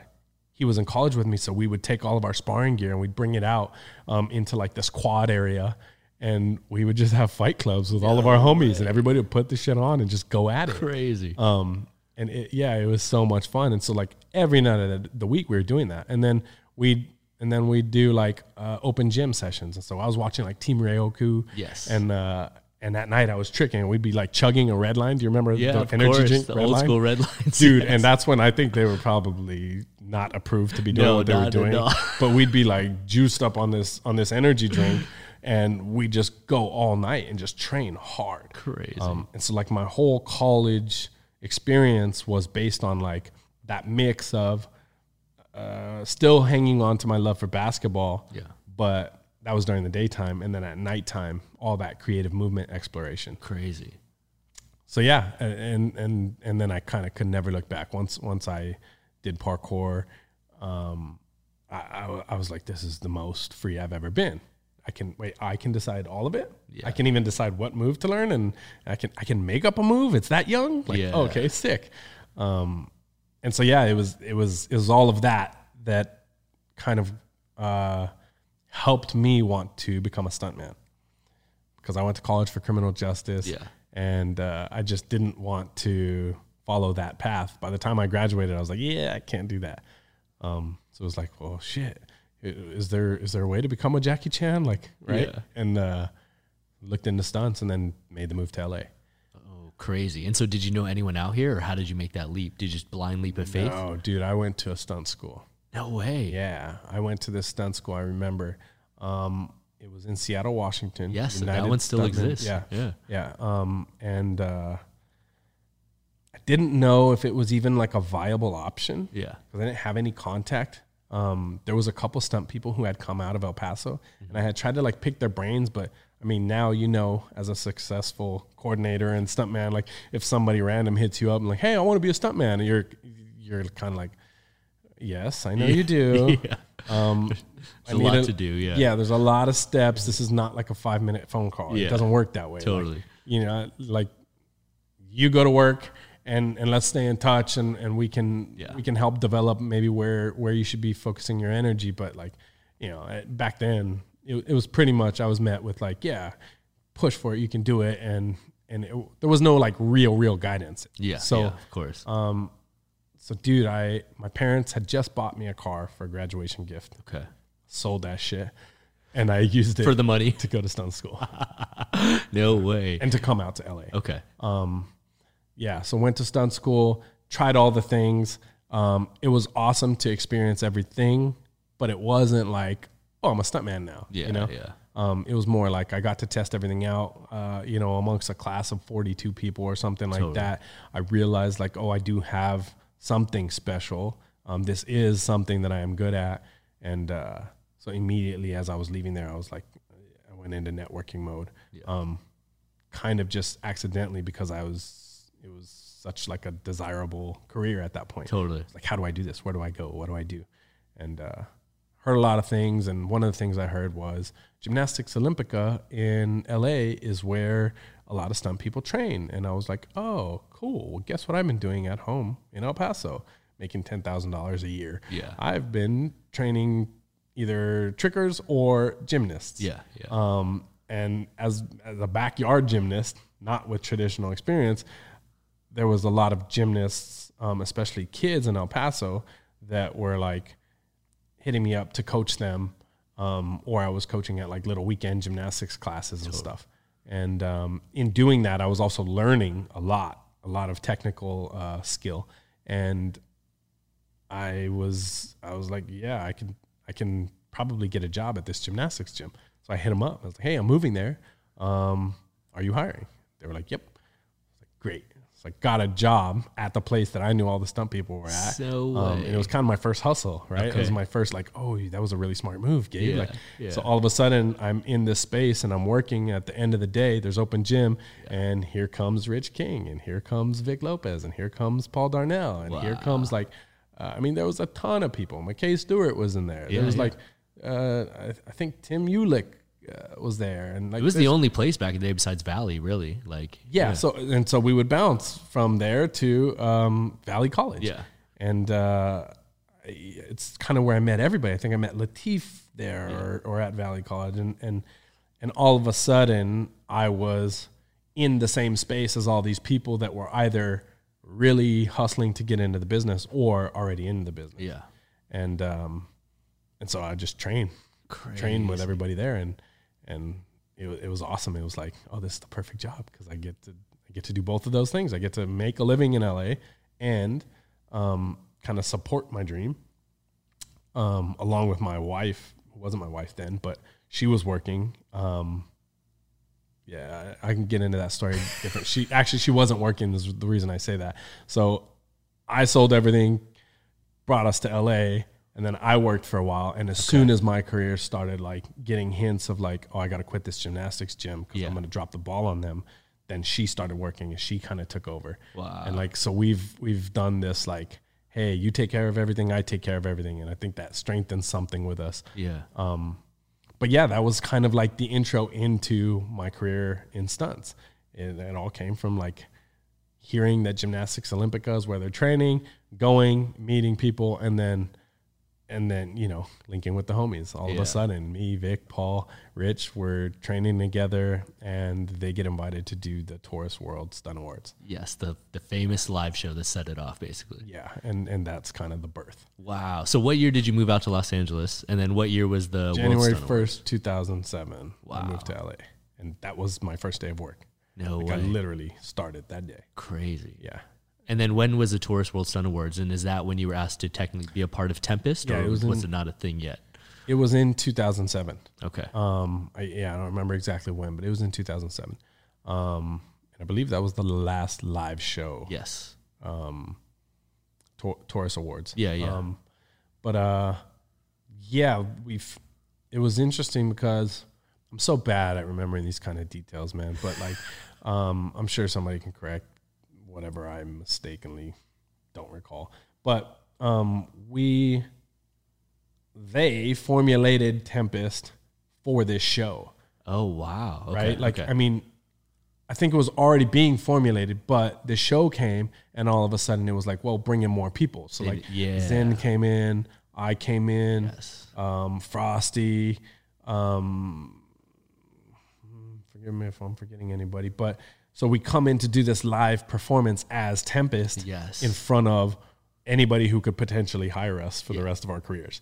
he was in college with me, so we would take all of our sparring gear and we'd bring it out um, into like this quad area, and we would just have fight clubs with all of our homies, and everybody would put the shit on and just go at it. Crazy. Um, and it, yeah, it was so much fun. And so like every night of the, week we were doing that. And then we and then we do like uh, open gym sessions. And so I was watching like Team Ryoku. Yes. And uh, and that night I was tricking. and We'd be like chugging a red line. Do you remember yeah, the of energy course. drink the red old line? school red lines. Dude, Yes. and that's when I think they were probably not approved to be doing No, what they were doing. But we'd be like juiced up on this on this energy drink, and we just go all night and just train hard. Crazy. Um, and so like my whole college experience was based on like that mix of uh, still hanging on to my love for basketball. Yeah. But that was during the daytime, and then at nighttime, all that creative movement exploration. Crazy. So yeah, and and and then I kind of could never look back. Once once I did parkour, um, I, I I was like, this is the most free I've ever been. I can wait. I can decide all of it. Yeah. I can even decide what move to learn, and I can I can make up a move. It's that young. Like, Yeah. okay, sick. Um, and so yeah, it was it was it was all of that that kind of uh, helped me want to become a stuntman because I went to college for criminal justice. Yeah. And uh, I just didn't want to follow that path. By the time I graduated, I was like, yeah, I can't do that. Um, so it was like, well, shit. Is there is there a way to become a Jackie Chan? Like, right? Yeah. And uh, looked into stunts and then made the move to LA. Oh, crazy. And so, did you know anyone out here, or how did you make that leap? Did you just blind leap of faith? Oh, dude, I went to a stunt school. No way. Yeah, I went to this stunt school. I remember. Um, it was in Seattle, Washington. Yes, that one still Stuntmen. exists. Yeah, Yeah. yeah. Um, and uh, I didn't know if it was even like a viable option. Yeah. because I didn't have any contact. Um, there was a couple stunt people who had come out of El Paso, and I had tried to like pick their brains, but I mean, now you know, as a successful coordinator and stuntman, like if somebody random hits you up and like, "Hey, I want to be a stuntman," and you're you're kind of like, "Yes, I know you do." Yeah. Um, There's a lot to do, yeah. yeah. There's a lot of steps. This is not like a five minute phone call. Yeah. It doesn't work that way. Like, Totally. you know, like you go to work and and let's stay in touch and and we can Yeah. we can help develop maybe where where you should be focusing your energy. But like you know, back then it, it was pretty much I was met with like, yeah, push for it. You can do it. And and it, there was no like real real guidance. Yeah. So yeah, of course. um, so dude, I my parents had just bought me a car for a graduation gift. okay. Sold that shit, and I used it For the money? to go to stunt school No way. and to come out to LA. Okay. Um, yeah, so went to stunt school, tried all the things. Um, it was awesome to experience everything, but it wasn't like, oh, I'm a stuntman now. Yeah. you know. Yeah. Um, it was more like I got to test everything out, uh, you know, amongst a class of 42 people or something like Totally. that. I realized like, oh, I do have something special. Um, this is something that I am good at. And uh, so immediately as I was leaving there, I was like, I went into networking mode. Um, kind of just accidentally because I was, it was such like a desirable career at that point Totally. like how do i do this where do i go what do i do and uh, heard a lot of things and one of the things i heard was gymnastics olympica in la is where a lot of stunt people train. And I was like, oh, cool. Well, guess what I've been doing at home in El Paso, making ten thousand dollars a year. Yeah. I've been training either trickers or gymnasts. Yeah, yeah. Um, and as as a backyard gymnast, not with traditional experience, there was a lot of gymnasts, um, especially kids in El Paso, that were like hitting me up to coach them, um, or I was coaching at like little weekend gymnastics classes and stuff. And um, in doing that, I was also learning a lot, a lot of technical uh, skill, and I was I was like, yeah, I can I can probably get a job at this gymnastics gym. So I hit them up. I was like, hey, I'm moving there. Um, are you hiring? They were like, yep. I was like, great. So I got a job at the place that I knew all the stunt people were at. So um, and it was kind of my first hustle, right? It was my first like, oh, that was a really smart move, Gabe. Yeah, like, yeah. so all of a sudden I'm in this space and I'm working. At the end of the day, there's open gym, and here comes Rich King, and here comes Vic Lopez, and here comes Paul Darnell, and here comes like, uh, I mean, there was a ton of people. McKay Stewart was in there. Yeah, there was yeah. like, uh, I, I think Tim Ulick uh, was there, and like it was the only place back in the day besides Valley, really. Like, yeah, So and so we would bounce from there to um, Valley College. Yeah. and uh, it's kind of where I met everybody. I think I met Latif there or, or at Valley College, and and and all of a sudden I was in the same space as all these people that were either really hustling to get into the business or already in the business. yeah. and um, and so I just trained, trained with everybody there, and and it, it was awesome. It was like, oh, this is the perfect job because I get to I get to do both of those things. I get to make a living in LA and um, kind of support my dream, um, along with my wife, wasn't my wife then, but she was working. Um, yeah, I I can get into that story different. She actually she wasn't working. Is the reason I say that. So I sold everything, brought us to LA, and then I worked for a while. And as soon as my career started, like getting hints of like, oh, I got to quit this gymnastics gym because Yeah. I'm going to drop the ball on them. Then she started working, and she kind of took over. Wow. And like, so we've we've done this like, hey, you take care of everything, I take care of everything, and I think that strengthens something with us Yeah. Um, but yeah, that was kind of like the intro into my career in stunts. It, it all came from like hearing that gymnastics Olympica is where they're training, going, meeting people, and then and then you know linking with the homies. All of a sudden, me, Vic, Paul, Rich, we're training together, and they get invited to do the Taurus World Stunt Awards. yes. The the famous live show that set it off, basically. Yeah, and and that's kind of the birth. Wow. So, what year did you move out to Los Angeles? And then, what year was the World January Stunt Award? first, two thousand seven. I Wow. moved to LA, and that was my first day of work. No Like I literally started that day. Crazy. Yeah. And then, when was the Taurus World Stunt Awards? And is that when you were asked to technically be a part of Tempest, Yeah, or it was was, in- it not a thing yet? It was in 2007. Okay. Um, I, yeah, I don't remember exactly when, but it was in 2007. Um, and I believe that was the last live show, yes. Tor- Taurus Awards. Yeah, yeah. Um, but uh, yeah, we've. It was interesting because I'm so bad at remembering these kind of details, man. But like, um, I'm sure somebody can correct whatever I mistakenly don't recall. But um, we, they formulated Tempest for this show. Oh wow. Okay, right? Like, okay. I mean, I think it was already being formulated, but the show came, and all of a sudden it was like, well, bring in more people. So like, yeah. Zen came in, I came in, Yes. um, Frosty, um, forgive me if I'm forgetting anybody, but so we come in to do this live performance as Tempest, Yes. in front of anybody who could potentially hire us for the rest of our careers,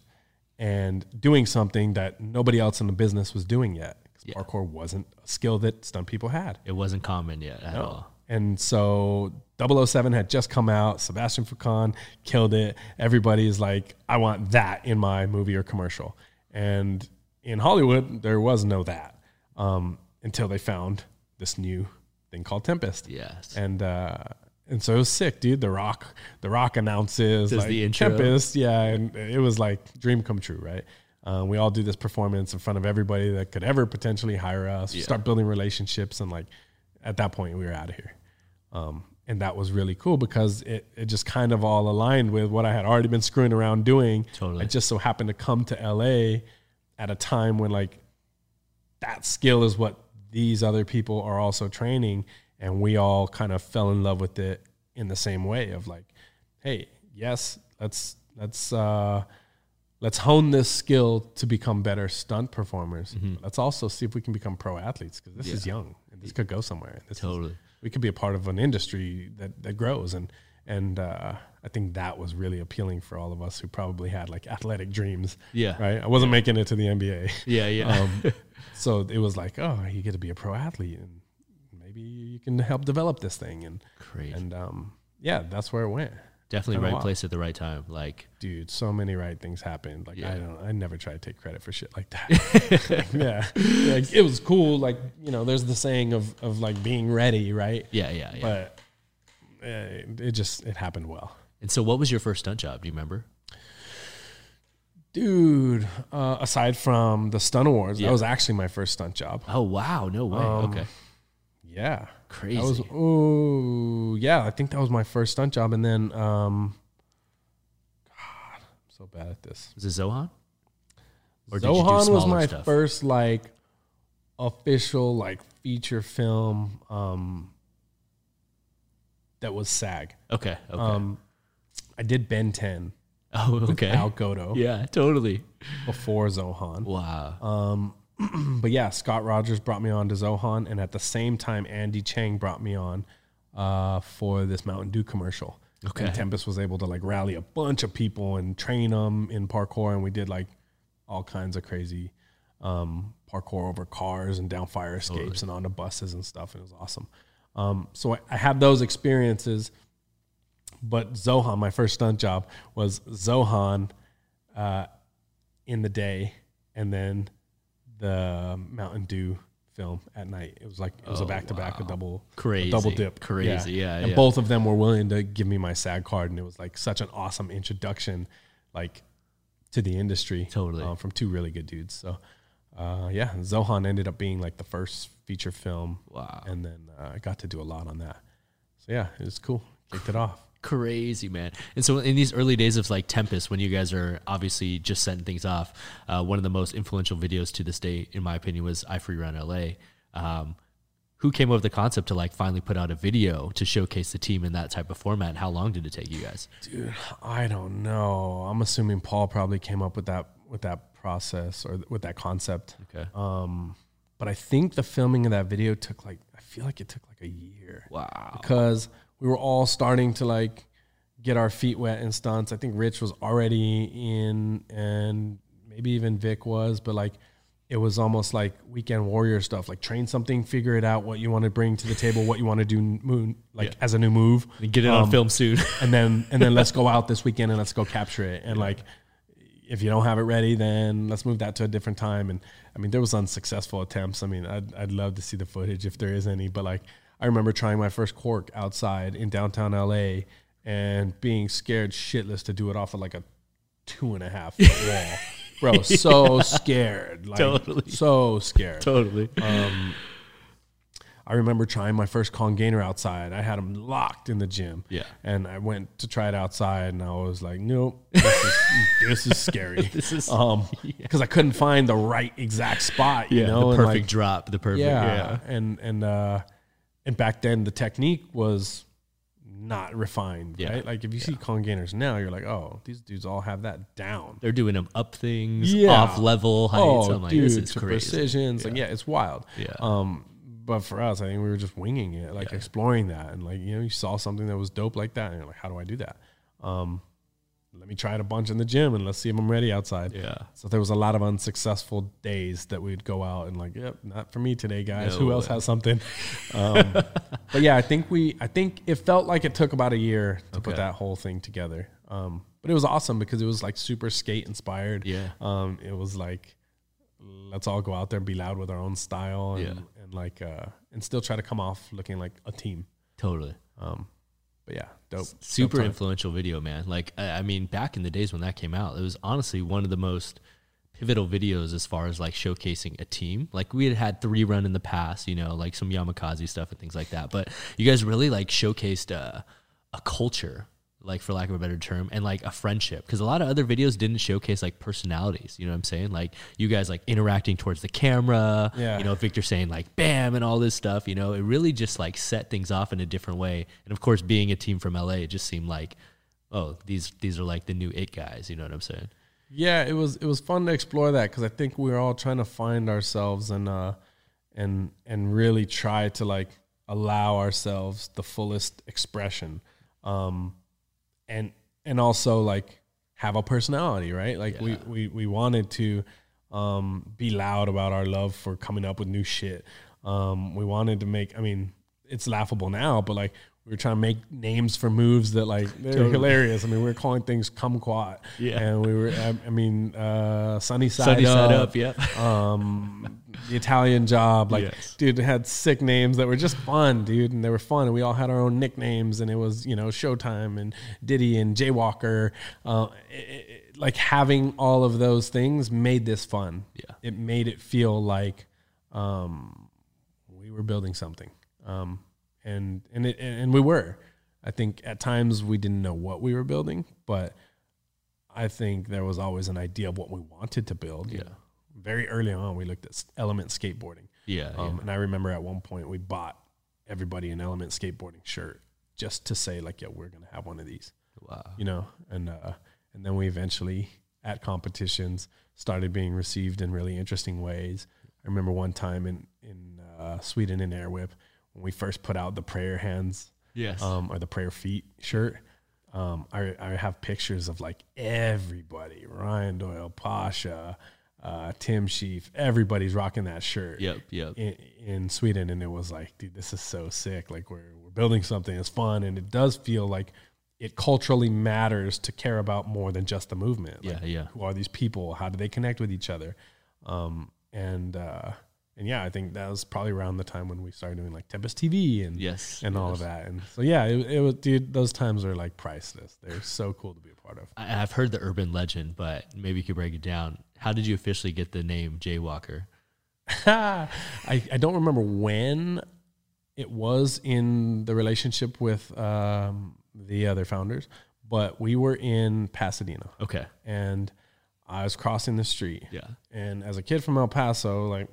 and doing something that nobody else in the business was doing yet. 'cause Parkour wasn't a skill that stunt people had. it wasn't common yet at all. And so 007 had just come out. Sebastian Foucan killed it. Everybody is like, I want that in my movie or commercial. And in Hollywood, there was no that um, until they found this new thing called Tempest. Yes. And uh, and so it was sick, dude. The Rock, The Rock announces Does like, the intro. Tempest, yeah, and it was like dream come true, right? Um, we all do this performance in front of everybody that could ever potentially hire us. Start building relationships, and like at that point, we were out of here. Um, and that was really cool because it, it just kind of all aligned with what I had already been screwing around doing. Totally. I just so happened to come to LA at a time when like that skill is what these other people are also training, and we all kind of fell in love with it in the same way of like, hey, yes, let's let's uh, let's hone this skill to become better stunt performers. Let's also see if we can become pro athletes because this is young and this could go somewhere. This is- Totally. we could be a part of an industry that that grows and and uh, I think that was really appealing for all of us who probably had like athletic dreams. Yeah. right. I wasn't making it to the NBA, Yeah, yeah. um, so it was like, oh, you get to be a pro athlete and maybe you can help develop this thing and and um, yeah, that's where it went. Definitely right place at the right time. Like, Dude, so many right things happened. Like Yeah. I don't, I never try to take credit for shit like that. yeah, like, it was cool. Like you know, there's the saying of of like being ready, right? yeah, yeah, yeah. But uh, it just it happened well. and so, what was your first stunt job? Do you remember? Dude, uh, aside from the stunt awards, Yeah. that was actually my first stunt job. Oh wow, no way. Um, okay, Yeah, crazy. that was oh yeah, I think that was my first stunt job, and then um, God, I'm so bad at this. was it Zohan? Or did you do Zohan was my stuff? first like official like feature film um, that was SAG. Okay. Okay. Um, I did Ben 10 oh, okay. Al Godo Yeah, totally. before Zohan. Wow. Um, but yeah, Scott Rogers brought me on to Zohan, and at the same time, Andy Chang brought me on uh, for this Mountain Dew commercial. Okay. And Tempest was able to like rally a bunch of people and train them in parkour, and we did like all kinds of crazy um, parkour over cars and down fire escapes and onto buses and stuff. And it was awesome. Um, so I, I had those experiences. But Zohan, my first stunt job was Zohan uh, in the day, and then the Mountain Dew film at night. It was like it was a Oh, back to back, a double, a double dip, Crazy, yeah, And yeah. both of them were willing to give me my SAG card, and it was like such an awesome introduction, like to the industry, Totally. uh, from two really good dudes. So, uh, yeah, Zohan ended up being like the first feature film, Wow. and then uh, I got to do a lot on that. So yeah, it was cool. Kicked it off. Crazy man. And so in these early days of like Tempest, when you guys are obviously just setting things off, uh, one of the most influential videos to this day, in my opinion, was I Free Run LA. Um, who came up with the concept to like finally put out a video to showcase the team in that type of format? How long did it take you guys? Dude, I don't know. I'm assuming Paul probably came up with that with that process or with that concept. Okay. Um, but I think the filming of that video took like I feel like it took like a year Wow. because we were all starting to like get our feet wet in stunts. I think Rich was already in, and maybe even Vic was, but like it was almost like weekend warrior stuff. Like train something, figure it out, what you want to bring to the table, what you want to do, moon like as a new move, and Get it on Um, film soon. and then and then let's go out this weekend and let's go capture it. And like, if you don't have it ready, then let's move that to a different time. And I mean, there was unsuccessful attempts. I mean, I'd I'd love to see the footage if there is any. But like, I remember trying my first cork outside in downtown LA and being scared shitless to do it off of like a two and a half foot wall. Bro, so scared. Like, Totally. So scared. totally. Um, I remember trying my first Kong Gainer outside. I had them locked in the gym. Yeah. And I went to try it outside and I was like, nope, this is, this is scary. This is- um, because I couldn't find the right exact spot, you yeah. know, the perfect like, drop. The perfect. yeah. Yeah. And, and, uh, and back then the technique was not refined, Yeah. right? Like if you see Kong Gainers now, you're like, oh, these dudes all have that down. They're doing them up things, Yeah. off level heights. Oh, I'm like, dude, this is crazy. precisions. Like, yeah, it's wild. Yeah. Um, but for us, I think we were just winging it, like exploring that, and like you know, you saw something that was dope like that, and you're like, how do I do that? Um, let me try it a bunch in the gym, and let's see if I'm ready outside. Yeah. So there was a lot of unsuccessful days that we'd go out and like, yep, not for me today, guys. No Who else has something? Um, but yeah, I think we, I think it felt like it took about a year to put that whole thing together. Um, but it was awesome because it was like super skate inspired. Yeah. Um, it was like, let's all go out there and be loud with our own style and, Yeah. And like, uh, and still try to come off looking like a team. Totally. Um, but yeah, dope. super Dope influential video, man. Like, I I mean, back in the days when that came out, it was honestly one of the most pivotal videos as far as like showcasing a team. Like, we had had three run in the past, you know, like some Yamakasi stuff and things like that. But you guys really like showcased uh, a culture. Like for lack of a better term, and like a friendship. Because a lot of other videos didn't showcase like personalities. You know what I'm saying? Like you guys like interacting towards the camera. Yeah. You know, Victor saying like "bam" and all this stuff. You know, it really just like set things off in a different way. And of course, being a team from LA, it just seemed like, oh, these these are like the new it guys. You know what I'm saying? Yeah, it was it was fun to explore that because I think we were all trying to find ourselves and uh and and really try to like allow ourselves the fullest expression, um, and and also like have a personality, right? Like we we we wanted to um be loud about our love for coming up with new shit. Um, we wanted to make. I mean, it's laughable now, but like we were trying to make names for moves that like they're hilarious. I mean, we were calling things kumquat. Yeah. And we were, I, I mean, uh, sunny side Sunny up. side up, yeah. Um, the Italian job, like, Yes. dude, it had sick names that were just fun, dude, and they were fun. And we all had our own nicknames, and it was, you know, Showtime and Diddy and Jaywalker. Uh, it- it- like having all of those things made this fun. Yeah. It made it feel like um, we were building something. Um, and and it and we were. I think at times we didn't know what we were building, but I think there was always an idea of what we wanted to build. Yeah. Very early on, we looked at element skateboarding. Yeah, Um, And I remember at one point we bought everybody an element skateboarding shirt just to say like, yeah, we're gonna have one of these Wow. you know, and uh, and then we eventually at competitions started being received in really interesting ways. I remember one time in in uh, Sweden in Air Wipp when we first put out the prayer hands, Yes. um, or the prayer feet shirt. Um, I I have pictures of like everybody, Ryan Doyle, Pasha, uh, Tim Shieff, everybody's rocking that shirt Yep. Yep. in, in Sweden, and it was like, dude, this is so sick. Like we're we're building something It's fun, and it does feel like it culturally matters to care about more than just the movement. Like, Yeah, yeah. Who are these people? How do they connect with each other? Um, and uh, and yeah, I think that was probably around the time when we started doing like Tempest TV and Yes, and all of that. And so yeah, it, it was dude. Those times are like priceless. They're so cool to be a part of. I, I've heard the urban legend, but maybe you could break it down. How did you officially get the name Jaywalker? I, I don't remember when it was in the relationship with um, the other founders, but we were in Pasadena Okay. and I was crossing the street. Yeah. And as a kid from El Paso, like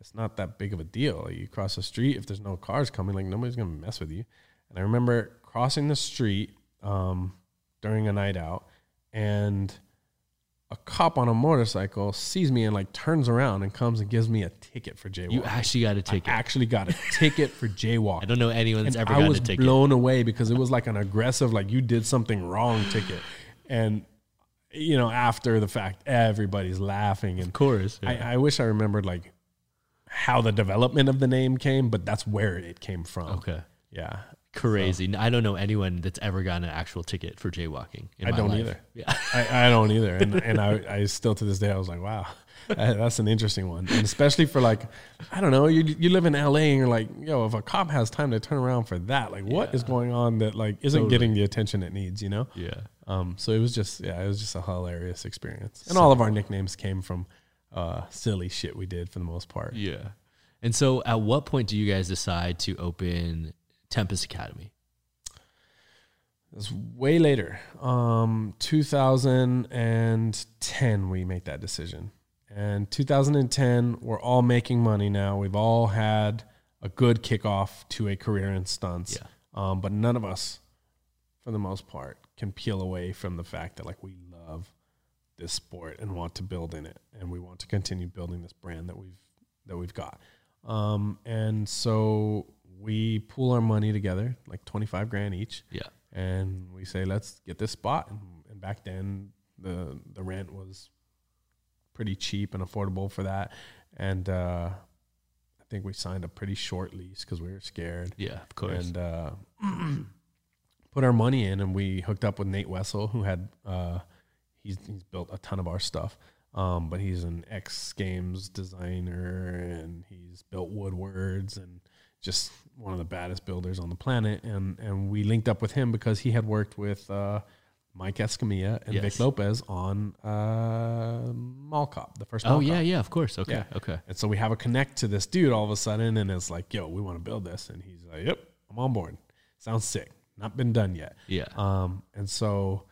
it's not that big of a deal. Like, you cross the street if there's no cars coming, like nobody's gonna mess with you. And I remember crossing the street um, during a night out, and a cop on a motorcycle sees me and like turns around and comes and gives me a ticket for jaywalking. You actually got to I actually got a ticket for jaywalking. I don't know anyone that's And ever I was a ticket. blown away because it was like an aggressive, like you did something wrong ticket, and you know after the fact, everybody's laughing and Of course. yeah. I, I wish I remembered like how the development of the name came, but that's where it came from. okay. Yeah. Crazy. I don't know anyone that's ever gotten an actual ticket for jaywalking. in I don't life. either. Yeah. I, I don't either. And and I, I still to this day I was like, wow, that's an interesting one. And especially for like, I don't know, you you live in LA and you're like, yo, if a cop has time to turn around for that, like what is going on that like isn't Totally. getting the attention it needs, you know? Yeah. Um, so it was just yeah, it was just a hilarious experience. And all of our nicknames came from uh, silly shit we did for the most part. Yeah. And so at what point do you guys decide to open Tempest Academy? It was way later. Um, 2010, we make that decision. And 2010, we're all making money now. We've all had a good kickoff to a career in stunts. Yeah. Um, but none of us, for the most part, can peel away from the fact that like we this sport and want to build in it, and we want to continue building this brand that we've that we've got. Um, and so we pool our money together, like 25 grand each Yeah. and we say let's get this spot and, and back then the the rent was pretty cheap and affordable for that and uh i think we signed a pretty short lease because we were scared Yeah, of course. and uh put our money in and we hooked up with nate wessel who had uh he's he's built a ton of our stuff um but he's an x games designer and he's built woodwards and just one of the baddest builders on the planet and and we linked up with him because he had worked with uh Mike Escamilla and Yes. Vic Lopez on uh, Mall Cop, the first. oh Mall yeah, yeah, of course. Okay. Yeah. Okay. And so we have a connect to this dude all of a sudden, and it's like, yo, we want to build this. And he's like, yep, I'm on board. Sounds sick. not been done yet. Yeah. Um, and so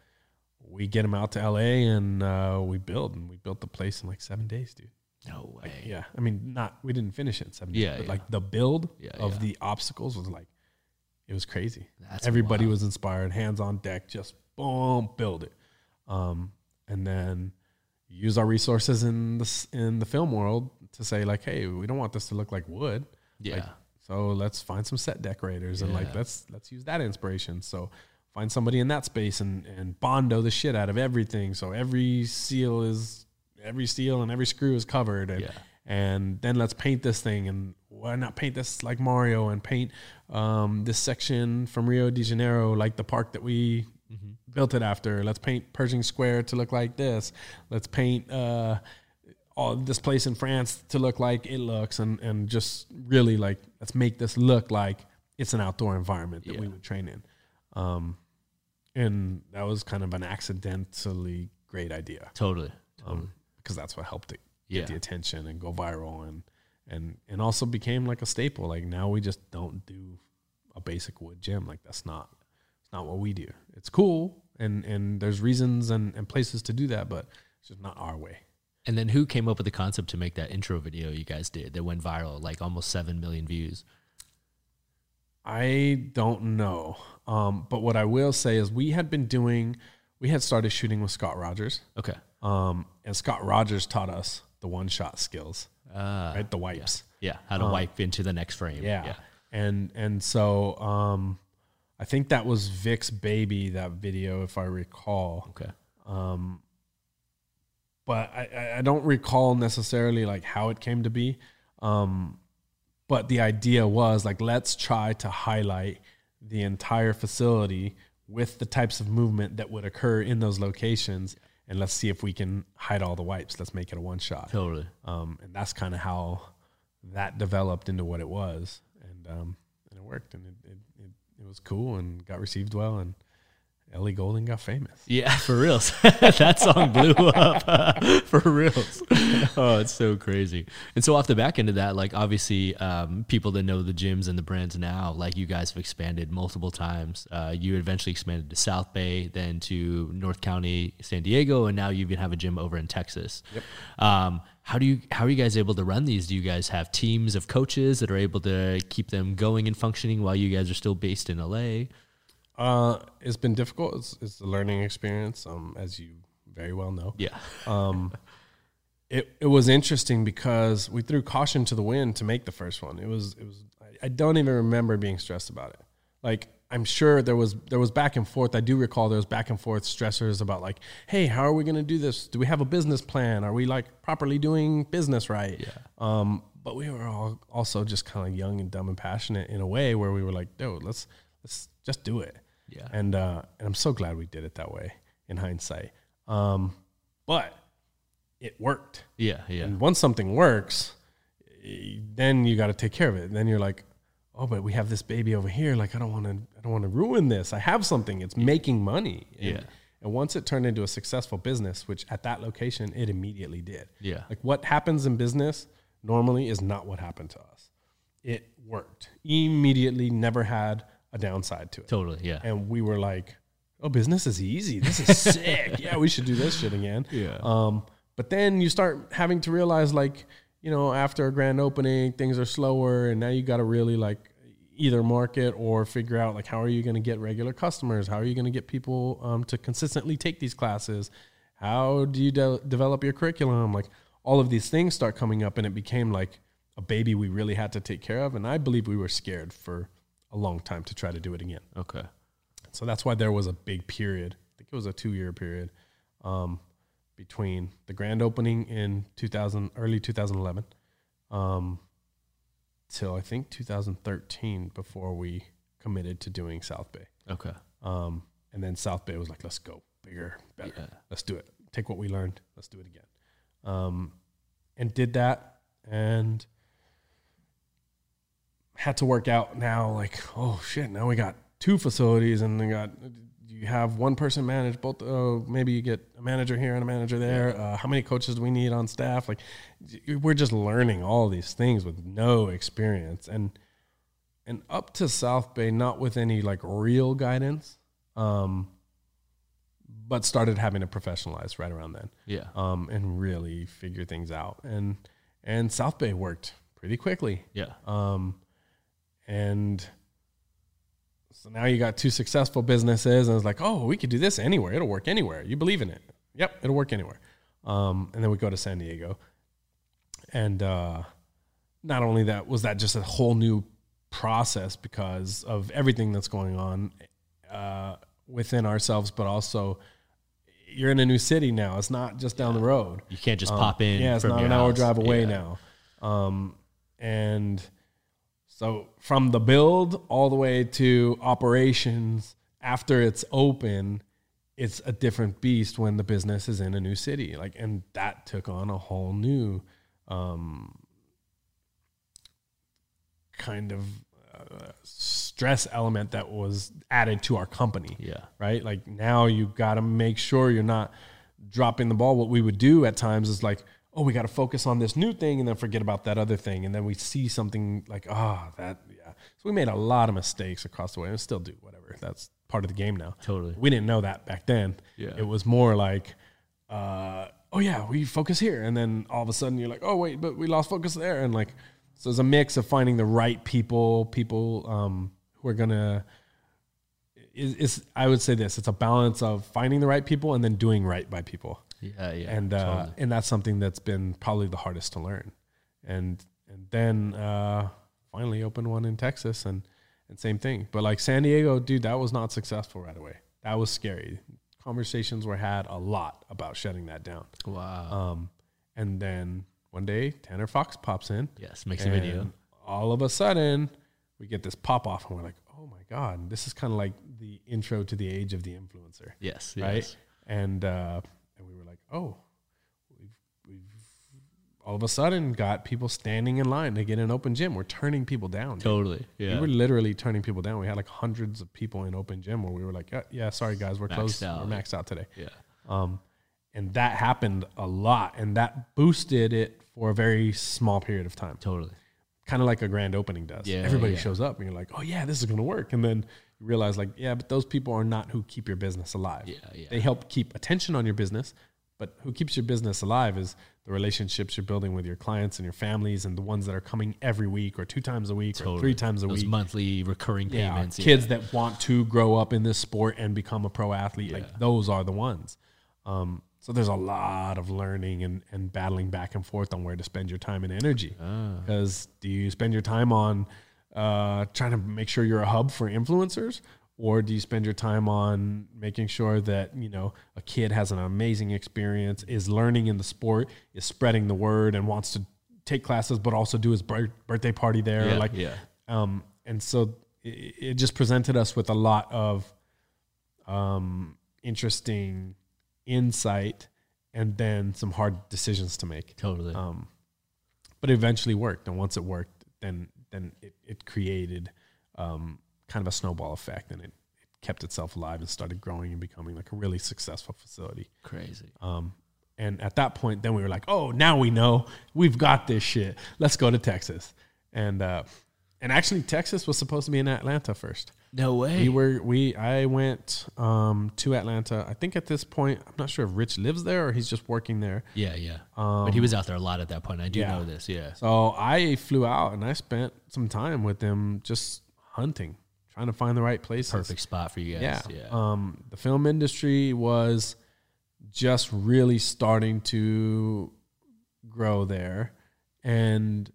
we get them out to LA and uh, we build and we built the place in like seven days, dude. no way. Yeah, I mean, not we didn't finish it in seven days, but yeah. like the build Yeah, of yeah. the obstacles was like it was crazy. That's Everybody wild. was inspired, hands on deck, just boom, build it, um, and then use our resources in the in the film world to say like, hey, we don't want this to look like wood. Yeah. Like, so let's find some set decorators and like let's let's use that inspiration. So find somebody in that space and and bondo the shit out of everything. So every seal is every seal and every screw is covered. And Yeah. and then let's paint this thing and why not paint this like Mario and paint um, this section from Rio de Janeiro like the park that we built it after. Let's paint Pershing Square to look like this. Let's paint uh, all this place in France to look like it looks, and and just really like let's make this look like it's an outdoor environment that we would train in. Um, and that was kind of an accidentally great idea Totally. um, because that's what helped it Yeah. get the attention and go viral and and and also became like a staple. Like now we just don't do a basic wood gym. Like that's not it's not what we do. It's cool and and there's reasons and, and places to do that, but it's just not our way. And then who came up with the concept to make that intro video you guys did that went viral, like almost seven million views? I don't know. Um, but what I will say is we had been doing we had started shooting with Scott Rogers. Okay. Um, and Scott Rogers taught us the one shot skills, Uh, right? The wipes. yeah. How to wipe into the next frame. Yeah. And and so um I think that was Vic's baby that video if I recall. Okay. But I, I- I don't recall necessarily like how it came to be. Um but the idea was like let's try to highlight the entire facility with the types of movement that would occur in those locations and let's see if we can hide all the wipes. Let's make it a one shot. Totally. um, and that's kind of how that developed into what it was, and um, and it worked, and it, it, it, it was cool and got received well, and Ellie Goulding got famous. Yeah, for reals. that song blew up for reals. Oh, it's so crazy. And so off the back end of that, like obviously, um, people that know the gyms and the brands now, like you guys have expanded multiple times. Uh, you eventually expanded to South Bay, then to North County, San Diego, and now you even have a gym over in Texas. Yep. Um, how do you how are you guys able to run these? Do you guys have teams of coaches that are able to keep them going and functioning while you guys are still based in LA? Uh, it's been difficult. It's, it's a learning experience, um, as you very well know. Yeah. Um, it it was interesting because we threw caution to the wind to make the first one. It was it was I, I don't even remember being stressed about it. Like I'm sure there was there was back and forth. I do recall there was back and forth stressors about like, hey, how are we going to do this? Do we have a business plan? Are we like properly doing business right? Yeah. Um, but we were all also just kind of young and dumb and passionate in a way where we were like, dude, let's let's just do it. Yeah. And uh, and I'm so glad we did it that way in hindsight. Um, but it worked. Yeah. Yeah. And once something works, eh, then you got to take care of it. then you're like, oh, but we have this baby over here. Like, I don't want to, I don't want to ruin this. I have something. It's making money. And, Yeah. And once it turned into a successful business, which at that location it immediately did. Yeah. Like what happens in business normally is not what happened to us. It worked immediately. Never had a downside to it. Totally. Yeah. And we were like, oh, business is easy. This is sick. Yeah, we should do this shit again. Yeah. Um, but then you start having to realize, like, you know, after a grand opening, things are slower, and now you got to really like either market or figure out like how are you going to get regular customers? How are you going to get people um, to consistently take these classes? How do you de- develop your curriculum? Like all of these things start coming up, and it became like a baby we really had to take care of. And I believe we were scared for a long time to try to do it again. Okay. So that's why there was a big period. I think it was a two year period um, between the grand opening in 2000, early 2011, um, till I think 2013 before we committed to doing South Bay. Okay. Um, and then South Bay was like, let's go bigger, better. Yeah. Let's do it. Take what we learned. Let's do it again. Um, and did that and had to work out now like, oh shit, now we got two facilities and we got, you have one person manage both. Uh, maybe you get a manager here and a manager there. Uh, how many coaches do we need on staff? Like we're just learning all these things with no experience. And, and up to South Bay, not with any like real guidance, um, but started having to professionalize right around then, Yeah. um, and really figure things out. And and South Bay worked pretty quickly, Yeah. um, and so now you got two successful businesses, and it's like, oh, we could do this anywhere. It'll work anywhere. You believe in it? Yep, it'll work anywhere. Um, and then we go to San Diego, and uh, not only that was that just a whole new process because of everything that's going on uh, within ourselves, but also you're in a new city now. It's not just down the road. You can't just Um, pop in. Yeah, it's not an hour drive away Yeah. now. Um, and so from the build all the way to operations after it's open, it's a different beast when the business is in a new city. Like, and that took on a whole new um, kind of uh, stress element that was added to our company Yeah. right? Like now you got to make sure you're not dropping the ball. What we would do at times is like, oh, we got to focus on this new thing and then forget about that other thing. And then we see something like, ah, that, yeah. So we made a lot of mistakes across the way and still do whatever. That's part of the game now. Totally. We didn't know that back then. Yeah. It was more like, uh, oh yeah, we focus here. And then all of a sudden you're like, oh wait, but we lost focus there. And like, so it's a mix of finding the right people, people um, who are going to, is, is I would say this: it's a balance of finding the right people and then doing right by people, Yeah. Yeah. and uh, totally. and that's something that's been probably the hardest to learn. And and then uh, finally opened one in Texas, and and same thing. But like San Diego, dude, that was not successful right away. That was scary. Conversations were had a lot about shutting that down. wow. Um, and then one day Tanner Fox pops in, yes. Makes a video. all of a sudden, we get this pop off, and we're like, "Oh my god!" This is kind of like the intro to the age of the influencer, Yes. right? Yes. And uh, and we were like, "Oh, we've we've all of a sudden got people standing in line to get an open gym. We're turning people down. dude. Totally. Yeah. We were literally turning people down. We had like hundreds of people in open gym where we were like, "Yeah, yeah sorry guys, we're Maxed closed. out. We're maxed out today." yeah. Um, and that happened a lot, and that boosted it for a very small period of time Totally. kind of like a grand opening does. Yeah, Everybody yeah. shows up and you're like, oh yeah, this is going to work. And then you realize like, yeah, but those people are not who keep your business alive. Yeah. Yeah. They help keep attention on your business, but who keeps your business alive is the relationships you're building with your clients and your families and the ones that are coming every week or two times a week or three times a Those week. monthly recurring Yeah, payments. kids yeah. that want to grow up in this sport and become a pro athlete, Yeah. like those are the ones. Um, so there's a lot of learning and, and battling back and forth on where to spend your time and energy. Ah. Because do you spend your time on uh, trying to make sure you're a hub for influencers, or do you spend your time on making sure that you know a kid has an amazing experience, is learning in the sport, is spreading the word, and wants to take classes, but also do his bir- birthday party there, Yeah, like yeah. um, and so it, it just presented us with a lot of um, interesting insight and then some hard decisions to make. Totally. Um, but it eventually worked, and once it worked, then then it, it created um, kind of a snowball effect, and it, it kept itself alive and started growing and becoming like a really successful facility. Crazy. Um, and at that point, then we were like, oh, now we know we've got this shit. Let's go to Texas. And uh, and actually, Texas was supposed to be in Atlanta first. No way. We were we I went um, to Atlanta. I think at this point, I'm not sure if Rich lives there or he's just working there. yeah. Yeah. but he was out there a lot at that point. I do Um, yeah. know this. Yeah. So I flew out and I spent some time with them just hunting, trying to find the right places. Perfect spot for you guys. Yeah. Yeah. Um, the film industry was just really starting to grow there. And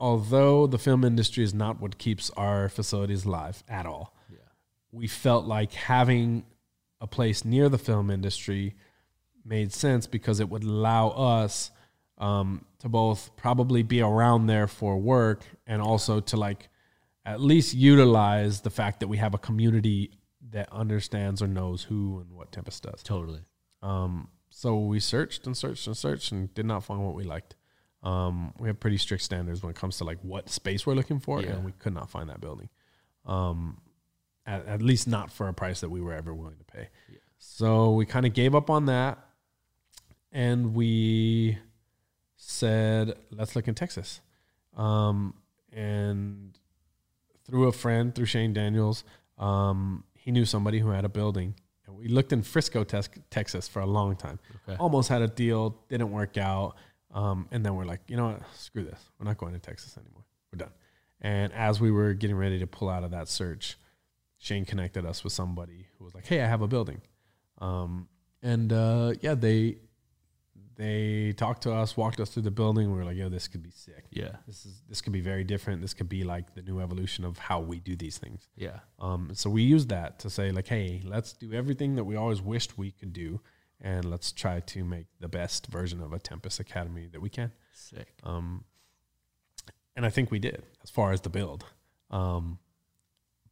although the film industry is not what keeps our facilities alive at all, Yeah. we felt like having a place near the film industry made sense because it would allow us um, to both probably be around there for work and also to like at least utilize the fact that we have a community that understands or knows who and what Tempest does. Totally. Um, so we searched and searched and searched and did not find what we liked. Um, we have pretty strict standards when it comes to like what space we're looking for, Yeah. and we could not find that building. Um, at, at least not for a price that we were ever willing to pay. Yeah. So we kind of gave up on that, and we said, "Let's look in Texas." Um, and through a friend, through Shane Daniels. Um, he knew somebody who had a building, and we looked in Frisco, Texas, for a long time. Okay. Almost had a deal, didn't work out, um, and then we're like, you know what? Screw this. We're not going to Texas anymore. We're done. And as we were getting ready to pull out of that search, Shane connected us with somebody who was like, "Hey, I have a building," um, and uh, yeah, they they talked to us, walked us through the building. We were like, "Yo, this could be sick. Yeah. This is this could be very different. This could be like the new evolution of how we do these things." Yeah. Um, so we used that to say like, "Hey, let's do everything that we always wished we could do, and let's try to make the best version of a Tempest Academy that we can." Sick. Um, and I think we did as far as the build. Um,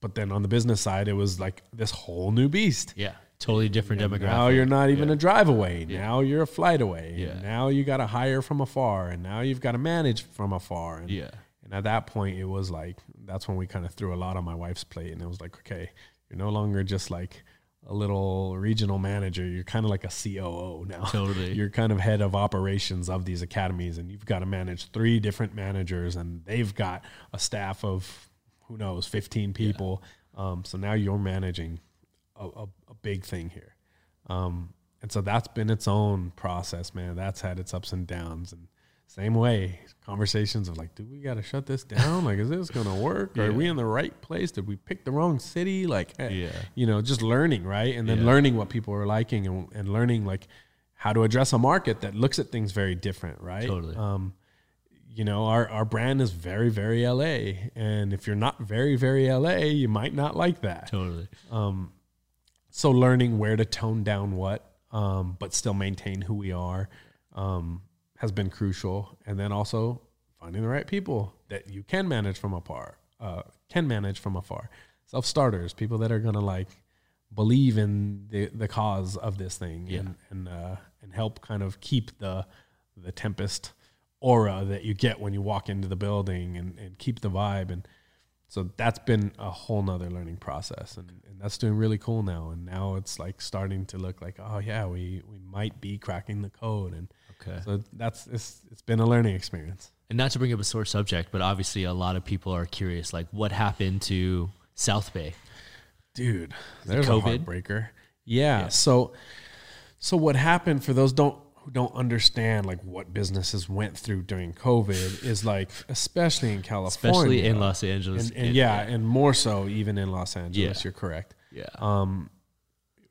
but then on the business side, it was like this whole new beast. Yeah. Totally different And demographic. Now you're not even Yeah. a drive away. Yeah. Now you're a flight away. Yeah. Now you got to hire from afar, and now you've got to manage from afar. And, Yeah. and at that point, it was like that's when we kind of threw a lot on my wife's plate, and it was like, okay, you're no longer just like a little regional manager. You're kind of like a COO now. Totally. You're kind of head of operations of these academies, and you've got to manage three different managers, and they've got a staff of who knows, 15 people. Um, so now you're managing a, a big thing here. Um, and so that's been its own process, man. That's had its ups and downs. And same way, conversations of like, do we got to shut this down? Like, is this going to work? Are we in the right place? Did we pick the wrong city? Like, eh, Yeah. you know, just learning, right? And then Yeah. learning what people are liking and, and learning like how to address a market that looks at things very different, right? Totally. Um, you know, our, our brand is very, very LA. And if you're not very, very LA, you might not like that. Totally. So learning where to tone down what, um, but still maintain who we are, um, has been crucial. And then also finding the right people that you can manage from afar, uh, can manage from afar. Self starters, people that are gonna like believe in the the cause of this thing and and uh, and help kind of keep the the tempest aura that you get when you walk into the building and, and keep the vibe and so that's been a whole nother learning process and, and that's doing really cool now and now it's like starting to look like oh yeah we we might be cracking the code and Okay. so that's it's, it's been a learning experience And not to bring up a sore subject, but obviously a lot of people are curious, like what happened to South Bay? dude there's a COVID? heartbreaker yeah, so so what happened for those don't who don't understand like what businesses went through during covid is like especially in california Especially in Los Angeles. and, and yeah, and more so even in los angeles Yeah. you're correct Yeah. um,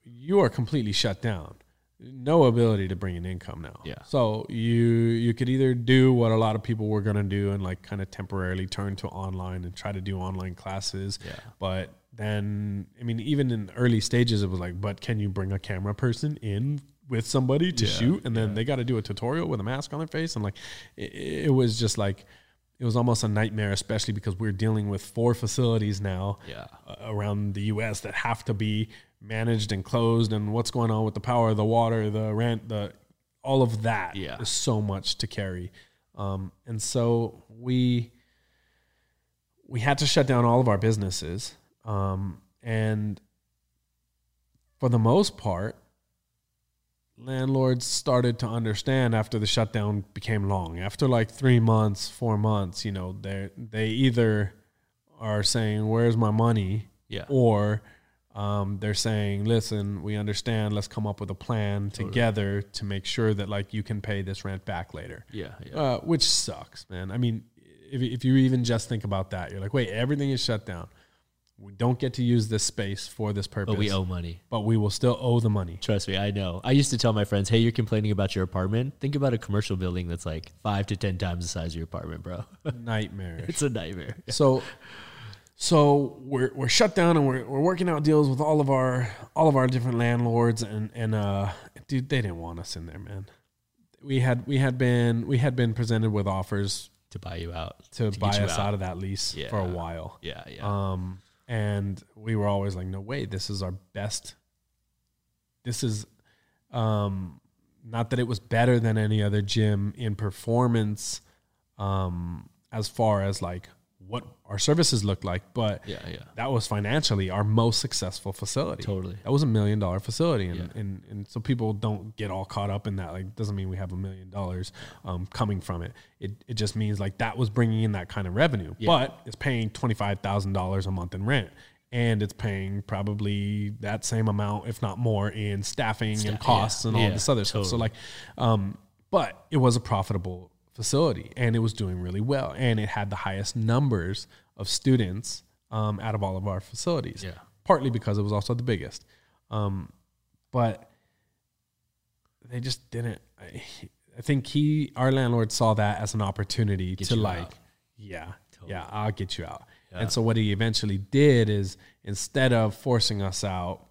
you are completely shut down. No ability to bring in income now. Yeah. So you you could either do what a lot of people were gonna do and like kind of temporarily turn to online and try to do online classes. Yeah. But then I mean, even in early stages, it was like, but can you bring a camera person in with somebody to Yeah, shoot, and then they got to do a tutorial with a mask on their face, and like it, it was just like. It was almost a nightmare, especially because we're dealing with four facilities now Yeah. uh, around the U.S. that have to be managed and closed, and what's going on with the power, the water, the rent, the all of that is Yeah. so much to carry, um, and so we we had to shut down all of our businesses, um, and for the most part, landlords started to understand after the shutdown became long. After like three months, four months, you know, they they either are saying, "Where's my money?" Yeah. or um, they're saying, "Listen, we understand. Let's come up with a plan together to make sure that like you can pay this rent back later." Yeah. Yeah. Uh, which sucks, man. I mean, if if you even just think about that, you're like, "Wait, everything is shut down. We don't get to use this space for this purpose, but we owe money. but we will still owe the money." Trust me, I know. I used to tell my friends, "Hey, you're complaining about your apartment. Think about a commercial building that's like five to ten times the size of your apartment, bro. Nightmare. it's a nightmare." so so we're we're shut down and we're we're working out deals with all of our all of our different landlords and and uh dude they didn't want us in there man we had we had been we had been presented with offers To buy you out. to, get buy us out. of that lease for a while Yeah. Yeah. um and we were always like no way this is our best. This is um not that it was better than any other gym in performance um as far as like what our services looked like, but Yeah, yeah. that was financially our most successful facility. Totally. that was a million dollar facility, and, Yeah. and and so people don't get all caught up in that. Like, doesn't mean we have a million dollars um, coming from it. It it just means like that was bringing in that kind of revenue, but it's paying twenty five thousand dollars a month in rent. And it's paying probably that same amount, if not more, in staffing Sta- and costs yeah, and all yeah, this other stuff. So like, um, but it was a profitable facility and it was doing really well and it had the highest numbers of students um, out of all of our facilities Yeah. partly because it was also the biggest um, but they just didn't I, I think he our landlord saw that as an opportunity to like out. yeah yeah i'll get you out Yeah. and so what he eventually did is instead of forcing us out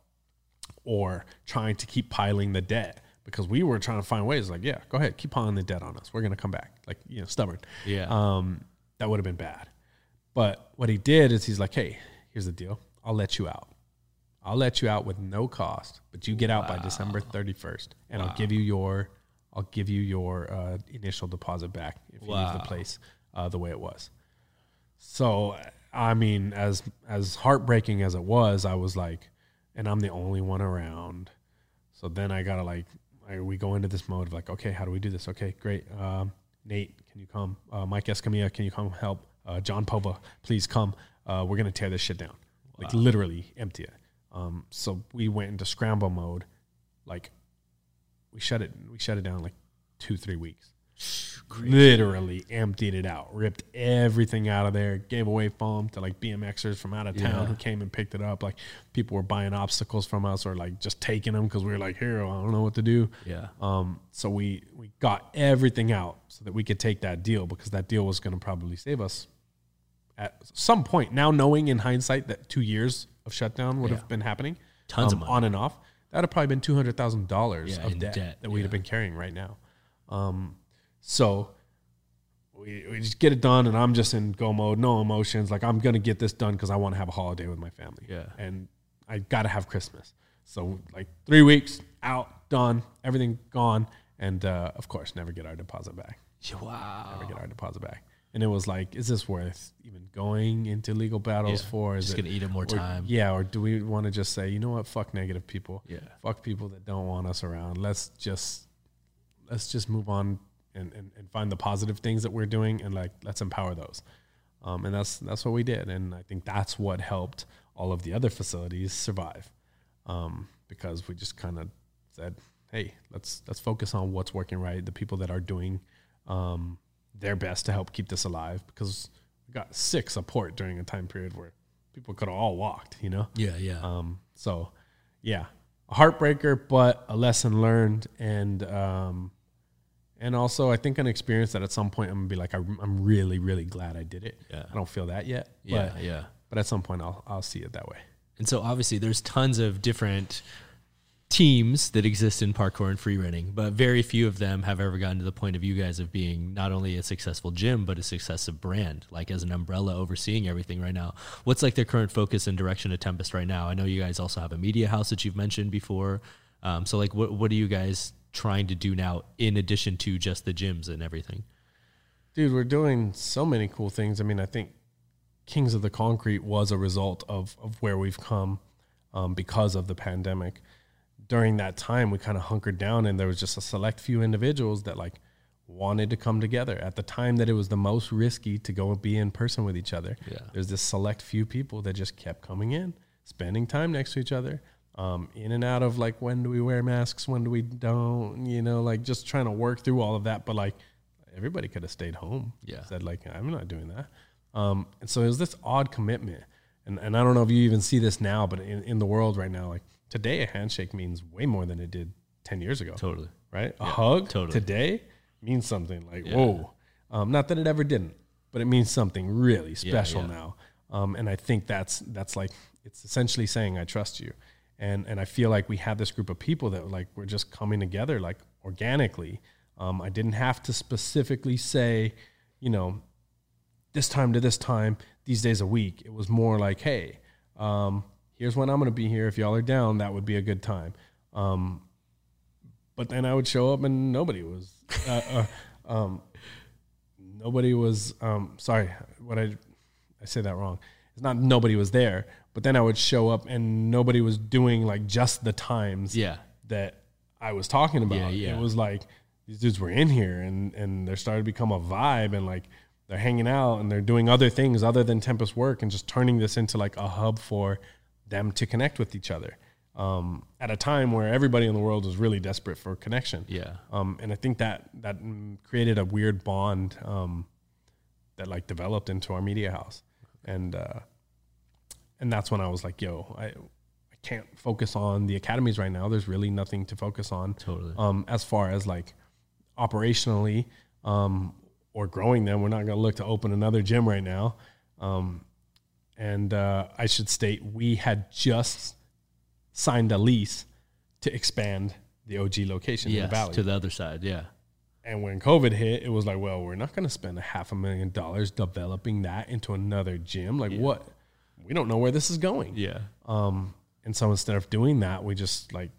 or trying to keep piling the debt because we were trying to find ways like yeah go ahead keep piling the debt on us. We're going to come back like you know stubborn. Yeah. um, that would have been bad. But what he did is he's like hey here's the deal. I'll let you out. I'll let you out with no cost but you get out by december 31st and i'll give you your i'll give you your uh, initial deposit back if you leave the place uh, the way it was. So I mean, as as heartbreaking as it was, I was like, and I'm the only one around. So then I gotta like, I, we go into this mode of like, okay, how do we do this? Okay, great. Um, Nate, can you come? Uh, Mike Escamilla, can you come help? Uh, John Pova, please come. Uh, we're gonna tear this shit down, like literally empty it. Um, so we went into scramble mode, like we shut it, we shut it down like two, three weeks literally emptied it out, ripped everything out of there, gave away foam to like BMXers from out of town Yeah. who came and picked it up. Like people were buying obstacles from us or like just taking them because we were like, here, I don't know what to do. Yeah. Um, so we we got everything out so that we could take that deal because that deal was going to probably save us at some point. Now knowing in hindsight that two years of shutdown would Yeah. have been happening, Tons of um, money. on and off, that would have probably been two hundred thousand dollars of debt, debt, that we'd have been carrying right now. Um, so we, we just get it done, and I'm just in go mode, no emotions. Like I'm gonna get this done because I want to have a holiday with my family. Yeah. and I gotta have Christmas. So like three weeks out, done, everything gone, and uh, of course never get our deposit back. Wow. Never get our deposit back. And it was like, is this worth even going into legal battles Yeah, for? Is just it, gonna eat up more or- time. Yeah, or do we want to just say, you know what, fuck negative people. Yeah. Fuck people that don't want us around. Let's just let's just move on and, and, and find the positive things that we're doing and like let's empower those. Um, and that's that's what we did. And I think that's what helped all of the other facilities survive. Um, because we just kind of said, hey, let's let's focus on what's working right, the people that are doing um, their best to help keep this alive because we got sick support during a time period where people could have all walked, you know? Yeah. Yeah. Um, so, yeah, a heartbreaker, but a lesson learned, and um, and also I think an experience that at some point I'm gonna be like, I'm, I'm really, really glad I did it. Yeah. I don't feel that yet. yeah. but, yeah. But at some point, I'll I'll see it that way. And so obviously there's tons of different teams that exist in parkour and free running, but very few of them have ever gotten to the point of you guys of being not only a successful gym, but a successful brand, like as an umbrella overseeing everything right now. What's like their current focus and direction at Tempest right now? I know you guys also have a media house that you've mentioned before. Um, so like what, what are you guys trying to do now in addition to just the gyms and everything? Dude, we're doing so many cool things. I mean, I think Kings of the Concrete was a result of, of where we've come um, because of the pandemic. During that time, we kind of hunkered down, and there was just a select few individuals that like wanted to come together at the time that it was the most risky to go and be in person with each other. Yeah. There's this select few people that just kept coming in, spending time next to each other, um, in and out of like when do we wear masks, when do we don't, you know, like just trying to work through all of that. But like everybody could have stayed home. Yeah. Said like, I'm not doing that. Um, and so it was this odd commitment. And, and I don't know if you even see this now, but in, in the world right now, like today, a handshake means way more than it did 10 years ago. Totally. Right? A hug totally. today means something like, whoa. Um, not that it ever didn't, but it means something really special yeah. now. Um, and I think that's, that's like, it's essentially saying, I trust you. And, and I feel like we have this group of people that like, we're just coming together like organically. Um, I didn't have to specifically say, you know, this time to this time, these days a week. It was more like, hey, um, here's when I'm going to be here. If y'all are down, that would be a good time. Um, but then I would show up and nobody was, uh, uh, um, nobody was, um, sorry, what I, I say that wrong. It's not nobody was there, but then I would show up and nobody was doing like just the times Yeah. that I was talking about. Yeah, yeah. It was like these dudes were in here and and they're starting to become a vibe and like they're hanging out and they're doing other things other than Tempest work and just turning this into like a hub for them to connect with each other. Um, at a time where everybody in the world was really desperate for connection. Yeah. Um, and I think that that created a weird bond um, that like developed into our media house, and uh, and that's when I was like, yo, I I can't focus on the academies right now. There's really nothing to focus on. Totally. Um, as far as like operationally um, or growing them, we're not going to look to open another gym right now. Um, and uh, I should state we had just signed a lease to expand the OG location in the valley. To the other side. Yeah. And when COVID hit, it was like, well, we're not going to spend a half a million dollars developing that into another gym. Like, what? We don't know where this is going. Yeah. Um, and so instead of doing that, we just like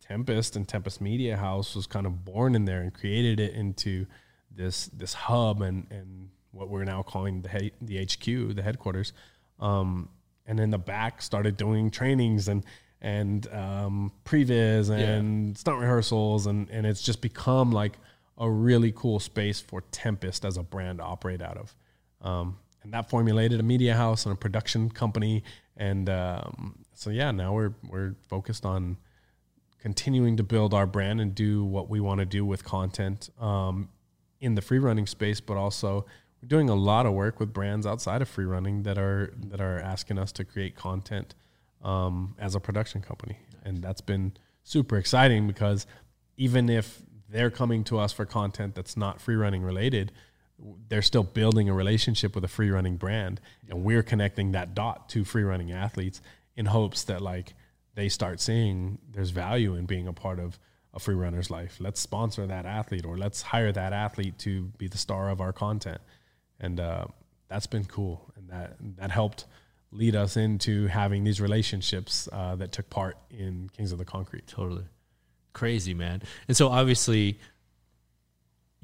Tempest and Tempest Media House was kind of born in there and created it into this this hub and and what we're now calling the the HQ, the headquarters. Um, and in the back, started doing trainings and and um, previs and stunt rehearsals, and and it's just become like a really cool space for Tempest as a brand to operate out of. Um, and that formulated a media house and a production company, and um, so yeah, now we're we're focused on continuing to build our brand and do what we want to do with content um, in the free running space, but also we're doing a lot of work with brands outside of free running that are that are asking us to create content um, as a production company, and that's been super exciting because even if they're coming to us for content that's not free running related, they're still building a relationship with a free running brand, and we're connecting that dot to free running athletes in hopes that like they start seeing there's value in being a part of a free runner's life. Let's sponsor that athlete or let's hire that athlete to be the star of our content. And uh, that's been cool. And that, that helped lead us into having these relationships uh, that took part in Kings of the Concrete. Totally. Crazy, man. And so obviously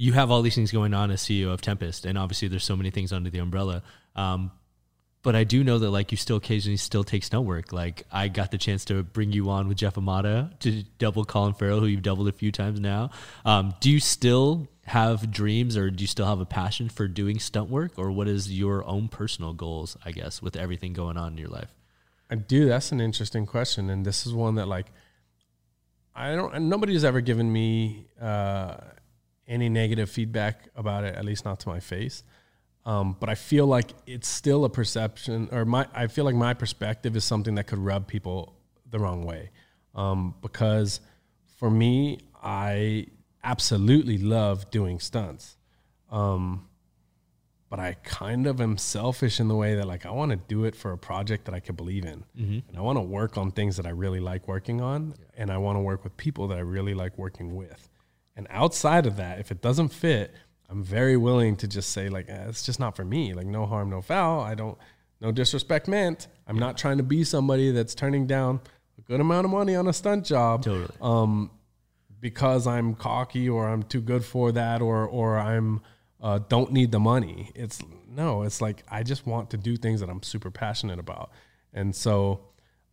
you have all these things going on as CEO of Tempest, and obviously there's so many things under the umbrella. Um, but I do know that like you still occasionally still take stunt work. Like I got the chance to bring you on with Jeff Amata to double Colin Farrell, who you've doubled a few times now. Um, do you still have dreams, or do you still have a passion for doing stunt work, or what is your own personal goals? I guess with everything going on in your life. I do. That's an interesting question, and this is one that like I don't. Nobody's ever given me uh, any negative feedback about it, at least not to my face. Um, but I feel like it's still a perception, or my. I feel like my perspective is something that could rub people the wrong way, um, because for me, I absolutely love doing stunts. Um, but I kind of am selfish in the way that like I want to do it for a project that I can believe in, and I want to work on things that I really like working on, and I want to work with people that I really like working with. And outside of that, if it doesn't fit, I'm very willing to just say like eh, it's just not for me. Like no harm, no foul. I don't, no disrespect meant. I'm not trying to be somebody that's turning down a good amount of money on a stunt job Totally. um, because I'm cocky or I'm too good for that or or I'm uh, don't need the money. It's no, it's like I just want to do things that I'm super passionate about, and so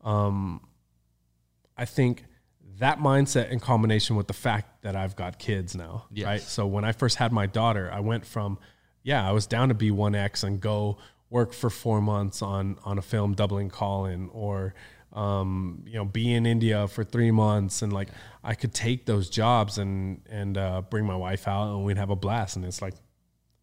um, I think that mindset in combination with the fact that I've got kids now, Yes. right? So when I first had my daughter, I went from yeah, I was down to be one X and go work for four months on on a film doubling Colin or um, you know be in India for three months and like I could take those jobs and and uh, bring my wife out and we'd have a blast and it's like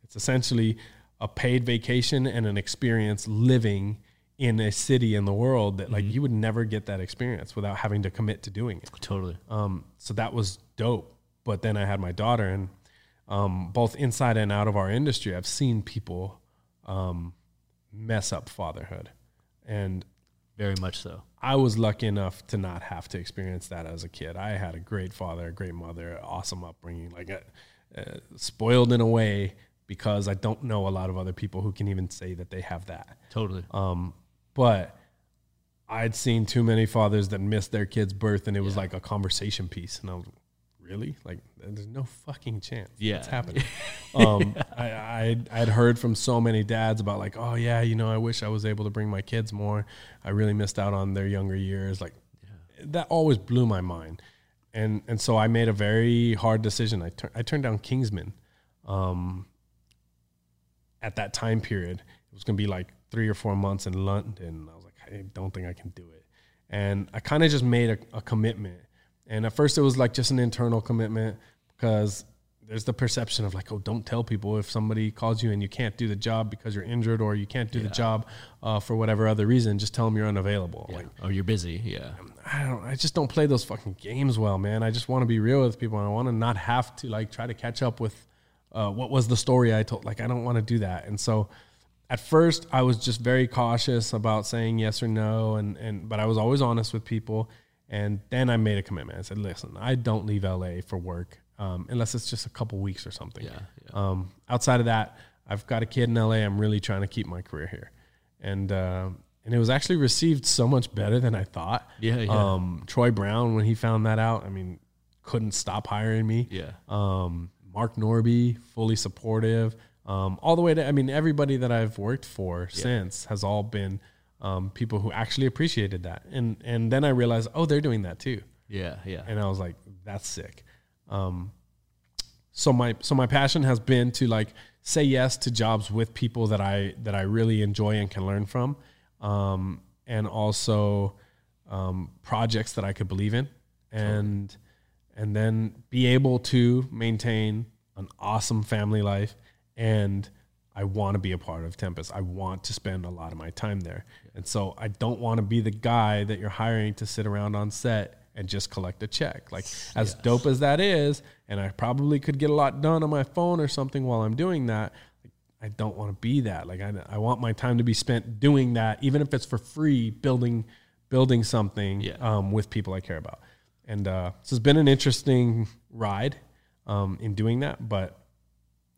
it's essentially a paid vacation and an experience living in a city in the world that like you would never get that experience without having to commit to doing it. Totally. Um, so that was dope. But then I had my daughter, and um, both inside and out of our industry, I've seen people um, mess up fatherhood. And Very much so. I was lucky enough to not have to experience that as a kid. I had a great father, a great mother, awesome upbringing, like uh, uh, spoiled in a way because I don't know a lot of other people who can even say that they have that. Totally. Um, but I'd seen too many fathers that missed their kid's birth, and it was like a conversation piece. And I was, really? Like, there's no fucking chance. Yeah. It's happening. um, I, I, I'd heard from so many dads about like, oh yeah, you know, I wish I was able to bring my kids more. I really missed out on their younger years. Like that always blew my mind. And, and so I made a very hard decision. I, tur- I turned down Kingsman. Um, at that time period, it was going to be like three or four months in London. I was like, I don't think I can do it. And I kind of just made a, a commitment. And at first, it was like just an internal commitment because there's the perception of like, oh, don't tell people if somebody calls you and you can't do the job because you're injured or you can't do the job uh, for whatever other reason. Just tell them you're unavailable. Like, oh, you're busy. Yeah. I don't. I just don't play those fucking games well, man. I just want to be real with people, and I want to not have to like try to catch up with uh, what was the story I told. Like, I don't want to do that. And so, at first, I was just very cautious about saying yes or no, and and but I was always honest with people. And then I made a commitment. I said, listen, I don't leave LA for work um, unless it's just a couple weeks or something. Yeah, Um, outside of that, I've got a kid in LA. I'm really trying to keep my career here, and uh, and it was actually received so much better than I thought. Yeah, yeah. Um, Troy Brown, when he found that out, I mean, couldn't stop hiring me. Yeah. Um, Mark Norby, fully supportive. Um, all the way to, I mean, everybody that I've worked for since has all been um, people who actually appreciated that. And and then I realized, oh, they're doing that too Yeah. Yeah. and I was like, "That's sick." Um, so my so my passion has been to like say yes to jobs with people that I that I really enjoy and can learn from, um, and also um, projects that I could believe in, and and then be able to maintain an awesome family life and I want to be a part of Tempest. I want to spend a lot of my time there. And so I don't want to be the guy that you're hiring to sit around on set and just collect a check. Like as dope as that is, and I probably could get a lot done on my phone or something while I'm doing that. I don't want to be that. Like I, I want my time to be spent doing that, even if it's for free, building, building something Yeah. um, with people I care about. And uh, so it's been an interesting ride um, in doing that, but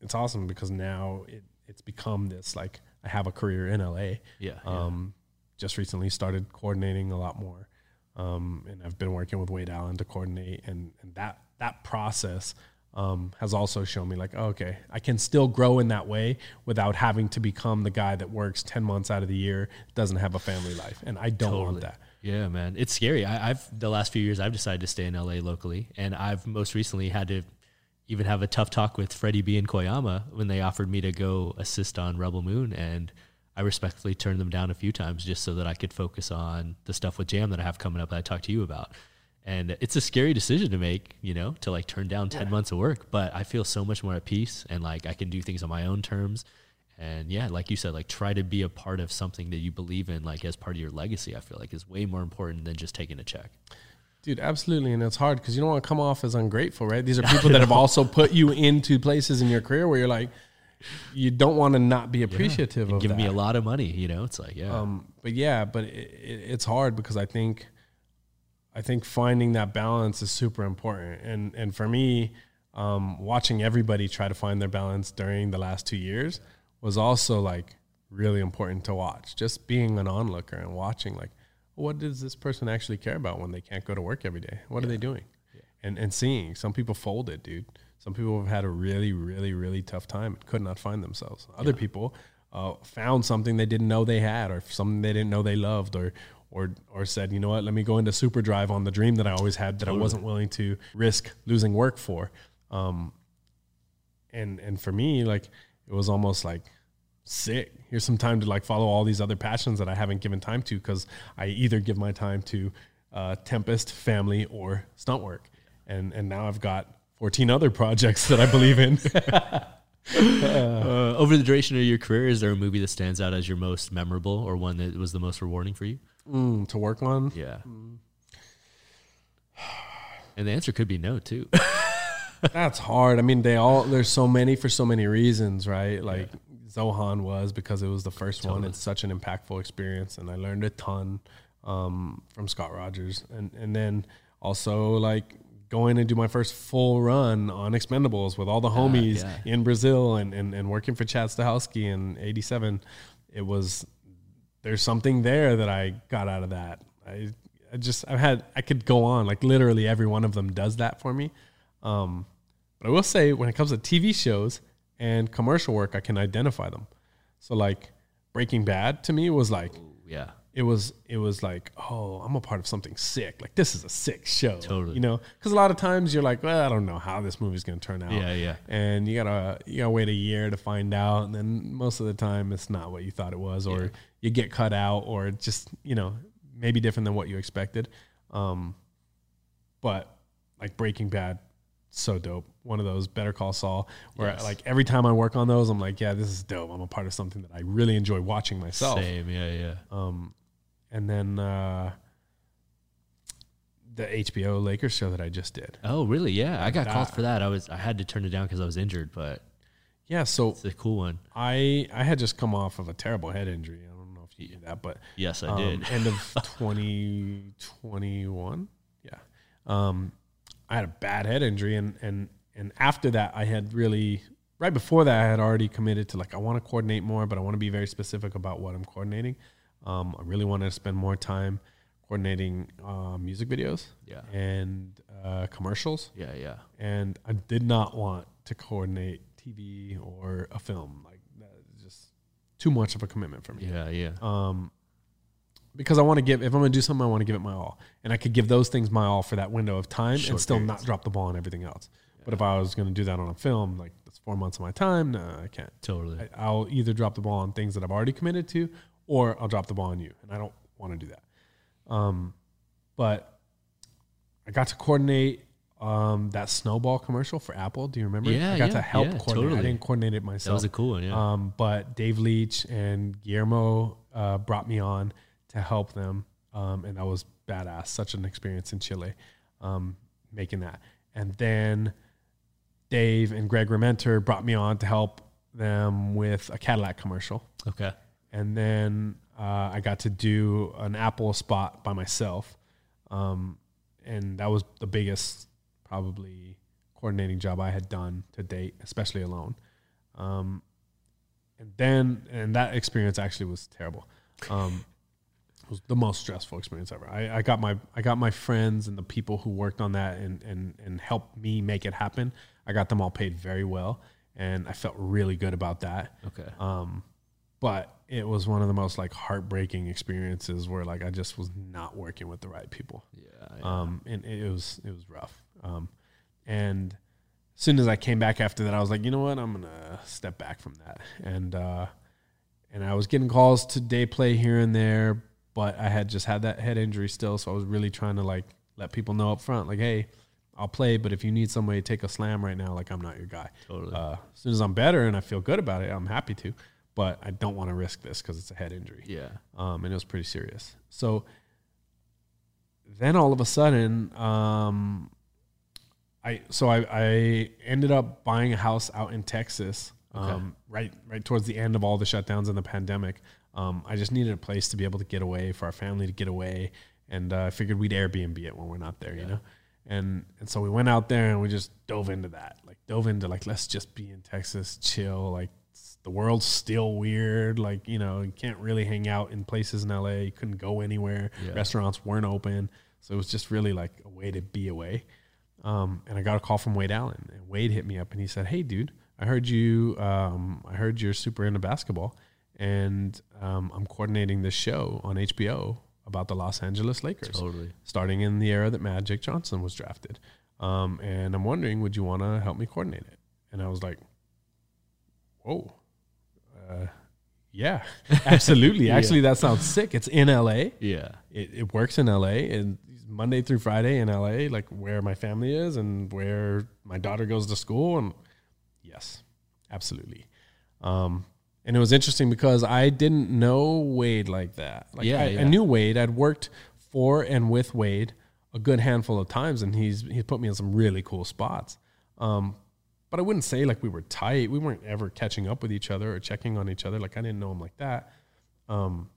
it's awesome because now it, it's become this like I have a career in LA. Yeah, yeah. Um, just recently started coordinating a lot more, um, and I've been working with Wade Allen to coordinate, and, and that that process um, has also shown me like, oh, okay, I can still grow in that way without having to become the guy that works ten months out of the year, doesn't have a family life, and I don't want that. Yeah, man, it's scary. I, I've the last few years I've decided to stay in LA locally, and I've most recently had to even have a tough talk with Freddie B and Koyama when they offered me to go assist on Rebel Moon, and I respectfully turned them down a few times just so that I could focus on the stuff with Jam that I have coming up that I talked to you about. And it's a scary decision to make, you know, to like turn down 10 months of work, but I feel so much more at peace and like I can do things on my own terms. And yeah, like you said, like try to be a part of something that you believe in, like as part of your legacy, I feel like is way more important than just taking a check. Dude, absolutely, and it's hard because you don't want to come off as ungrateful, right? These are people that have also put you into places in your career where you're like, you don't want to not be appreciative of Give that. me a lot of money, you know? It's like, yeah. Um, but yeah, but it, it, it's hard because I think, I think finding that balance is super important, and and for me, um, watching everybody try to find their balance during the last two years was also like really important to watch. Just being an onlooker and watching like, what does this person actually care about when they can't go to work every day? What are they doing? And and seeing some people folded, dude. Some people have had a really, really, really tough time and could not find themselves. Other people uh, found something they didn't know they had, or something they didn't know they loved, or or or said, you know what, let me go into super drive on the dream that I always had that I wasn't willing to risk losing work for. Um, and and for me, like it was almost like sick. Here's some time to like follow all these other passions that I haven't given time to because I either give my time to uh, Tempest, family, or stunt work, and and now I've got 14 other projects that I believe in. Uh, over the duration of your career, is there a movie that stands out as your most memorable or one that was the most rewarding for you? mm, to work on. Yeah. And the answer could be no, too. That's hard. I mean, they all there's so many for so many reasons, right? Like Zohan was because it was the first one. It's such an impactful experience, and I learned a ton um, from Scott Rogers, and and then also like going and do my first full run on Expendables with all the homies yeah. in Brazil, and, and and working for Chad Stahelski in '87. It was there's something there that I got out of that. I, I just I've had I could go on like literally every one of them does that for me. Um, but I will say, when it comes to TV shows and commercial work, I can identify them. So like Breaking Bad to me was like Ooh, yeah. it was it was like oh I'm a part of something sick. Like this is a sick show. Totally. You know, because a lot of times you're like, well, I don't know how this movie's gonna turn out. Yeah, yeah. And you gotta you gotta wait a year to find out, and then most of the time it's not what you thought it was, or Yeah. you get cut out, or just you know maybe different than what you expected. Um, but like Breaking Bad, so dope. One of those Better Call Saul, where Yes. like every time I work on those, I'm like, yeah, this is dope. I'm a part of something that I really enjoy watching myself. Same. Yeah, yeah. Um, and then uh, the HBO Lakers show that I just did. Oh, really? Yeah. I got called for that. I was I had to turn it down because I was injured, but Yeah, so it's a cool one. I I had just come off of a terrible head injury. I don't know if you knew that, but Yes, I um, did. end of 2021. Yeah. Um, I had a bad head injury, and and and after that, I had really right before that, I had already committed to like I want to coordinate more, but I want to be very specific about what I'm coordinating. Um, I really wanted to spend more time coordinating uh, music videos Yeah. and uh, commercials, Yeah, yeah. and I did not want to coordinate TV or a film like Just too much of a commitment for me Yeah, yeah. um, because I want to give. If I'm going to do something, I want to give it my all, and I could give those things my all for that window of time, Short and still periods. not drop the ball on everything else. But if I was going to do that on a film, like that's four months of my time, no, I can't. Totally. I, I'll either drop the ball on things that I've already committed to, or I'll drop the ball on you, and I don't want to do that. Um, but I got to coordinate um, that snowball commercial for Apple. Do you remember? Yeah, I got yeah, to help yeah, coordinate. I didn't coordinate it myself. that was a cool one, yeah. Um, but Dave Leitch and Guillermo uh, brought me on to help them, um, and that was badass. Such an experience in Chile, um, making that. And then Dave and Greg Rementer brought me on to help them with a Cadillac commercial, okay. and then uh, I got to do an Apple spot by myself, um, and that was the biggest probably coordinating job I had done to date, especially alone. Um, and then, and that experience actually was terrible. Um, was the most stressful experience ever. I, I got my I got my friends and the people who worked on that and and and helped me make it happen. I got them all paid very well, and I felt really good about that. Okay. Um, but it was one of the most like heartbreaking experiences where like I just was not working with the right people. yeah. yeah. Um, and it was it was rough. Um, and as soon as I came back after that, I was like, you know what, I'm gonna step back from that. And uh, and I was getting calls to day play here and there, but I had just had that head injury still, so I was really trying to like let people know up front, like, hey, I'll play, but if you need somebody to take a slam right now, like I'm not your guy. totally. Uh, as soon as I'm better and I feel good about it, I'm happy to, but I don't want to risk this because it's a head injury yeah. um, and it was pretty serious. So then all of a sudden, um, I so I, I ended up buying a house out in Texas, um, right right towards the end of all the shutdowns and the pandemic. Um, I just needed a place to be able to get away for our family to get away, and uh, I figured we'd Airbnb it when we're not there, you know. And and so we went out there and we just dove into that, like dove into like let's just be in Texas, chill, like the world's still weird, like you know you can't really hang out in places in LA, you couldn't go anywhere, Yeah. restaurants weren't open, so it was just really like a way to be away. Um, and I got a call from Wade Allen, and Wade hit me up and he said, "Hey, dude, I heard you. Um, I heard you're super into basketball, and um, I'm coordinating this show on HBO about the Los Angeles Lakers, Totally. starting in the era that Magic Johnson was drafted. Um, and I'm wondering, would you want to help me coordinate it?" And I was like, "Whoa." Uh, yeah, absolutely. Yeah. Actually, that sounds sick. It's in LA Yeah. it, it works in LA and Monday through Friday in LA, like where my family is and where my daughter goes to school. And yes, absolutely. Um, and it was interesting because I didn't know Wade like that. Like Yeah, I, I knew Wade. I'd worked for and with Wade a good handful of times, and he's he's put me in some really cool spots. Um, but I wouldn't say like we were tight. We weren't ever catching up with each other or checking on each other. Like I didn't know him like that. Um,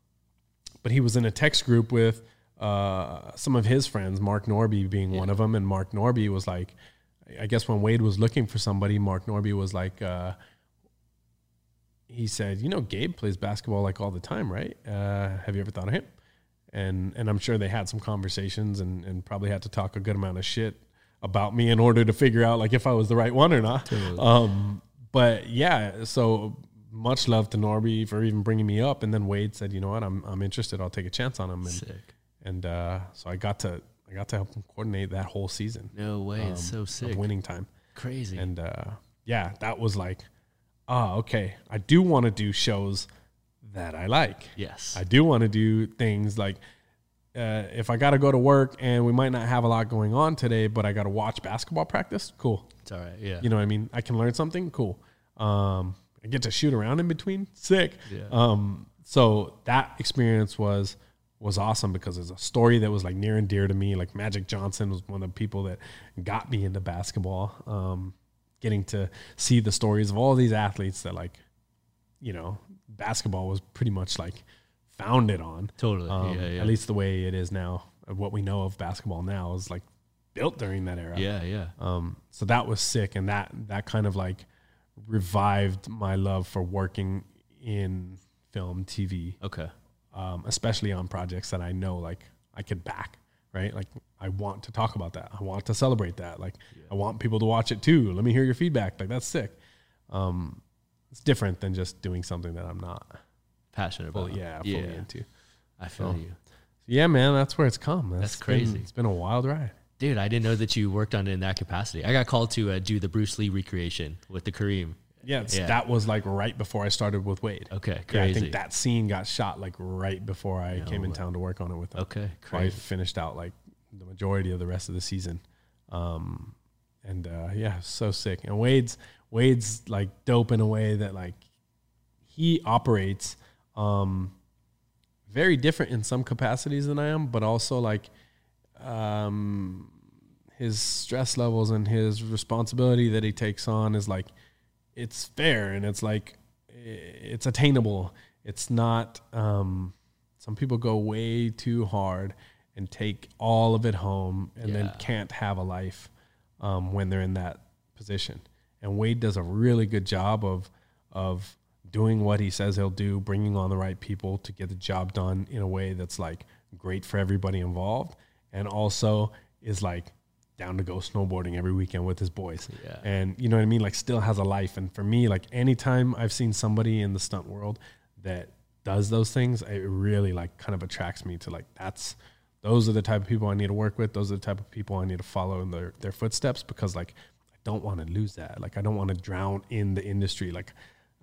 but he was in a text group with uh, some of his friends, Mark Norby being one of them. And Mark Norby was like, I guess when Wade was looking for somebody, Mark Norby was like, uh, he said, you know, Gabe plays basketball like all the time, right? Uh, have you ever thought of him? And and I'm sure they had some conversations and, and probably had to talk a good amount of shit about me in order to figure out like if I was the right one or not. Um, but yeah, so much love to Norby for even bringing me up, and then Wade said, you know what, I'm I'm interested. I'll take a chance on him, and Sick. and uh, so I got to I got to help him coordinate that whole season No way. it's so of sick. winning time. Crazy. And uh, yeah, that was like, ah, okay. I do want to do shows that I like. yes. I do want to do things like uh, if I got to go to work and we might not have a lot going on today, but I got to watch basketball practice. Cool. it's all right. Yeah. You know what I mean? I can learn something. Cool. Um, I get to shoot around in between. Sick. Yeah. Um, so that experience was was awesome because it's a story that was like near and dear to me. Like Magic Johnson was one of the people that got me into basketball. Um, getting to see the stories of all these athletes that like, you know, basketball was pretty much like founded on. Totally. Um, yeah. Yeah. At least the way it is now, what we know of basketball now is like built during that era. yeah. Yeah. Um, so that was sick, and that that kind of like revived my love for working in film, TV, Okay. um, especially on projects that I know like I could back. Right, like I want to talk about that. I want to celebrate that. Like I want people to watch it too. Let me hear your feedback. Like that's sick. Um, it's different than just doing something that I'm not Passionate about. fully, yeah, Yeah. fully into. I feel So- you. Yeah, man, that's where it's come. That's been- crazy. it's been a wild ride. Dude, I didn't know that you worked on it in that capacity. I got called to uh, do the Bruce Lee recreation with the Kareem. Yeah, it's, Yeah. that was like right before I started with Wade. Okay, Yeah, I think that scene got shot like right before I came in town to work on it with him. Okay, So I finished out like the majority of the rest of the season. Um, and uh, yeah, so sick. And Wade's Wade's like dope in a way that like he operates um, very different in some capacities than I am, but also like um, his stress levels and his responsibility that he takes on is like it's fair and it's like it's attainable. It's not. Um, some people go way too hard and take all of it home and then can't have a life um, when they're in that position. And Wade does a really good job of of doing what he says he'll do, bringing on the right people to get the job done in a way that's like great for everybody involved, and also is like down to go snowboarding every weekend with his boys. Yeah. And you know what I mean? Like still has a life. And for me, like anytime I've seen somebody in the stunt world that does those things, it really like kind of attracts me to like that's those are the type of people I need to work with. Those are the type of people I need to follow in their, their footsteps because like I don't want to lose that. Like I don't want to drown in the industry. Like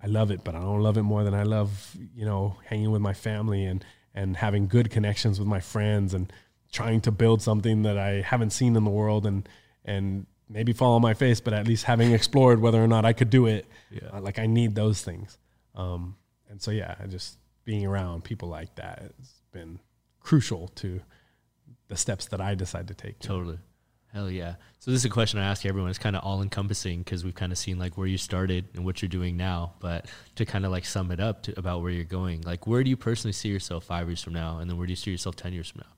I love it, but I don't love it more than I love, you know, hanging with my family and and having good connections with my friends and trying to build something that I haven't seen in the world and and maybe fall on my face, but at least having explored whether or not I could do it. Yeah. Uh, like I need those things. Um, and so yeah, just being around people like that has been crucial to the steps that I decide to take. Totally. Hell yeah. So this is a question I ask everyone. It's kind of all encompassing because we've kind of seen like where you started and what you're doing now. But to kind of like sum it up to about where you're going, like where do you personally see yourself five years from now, and then where do you see yourself ten years from now?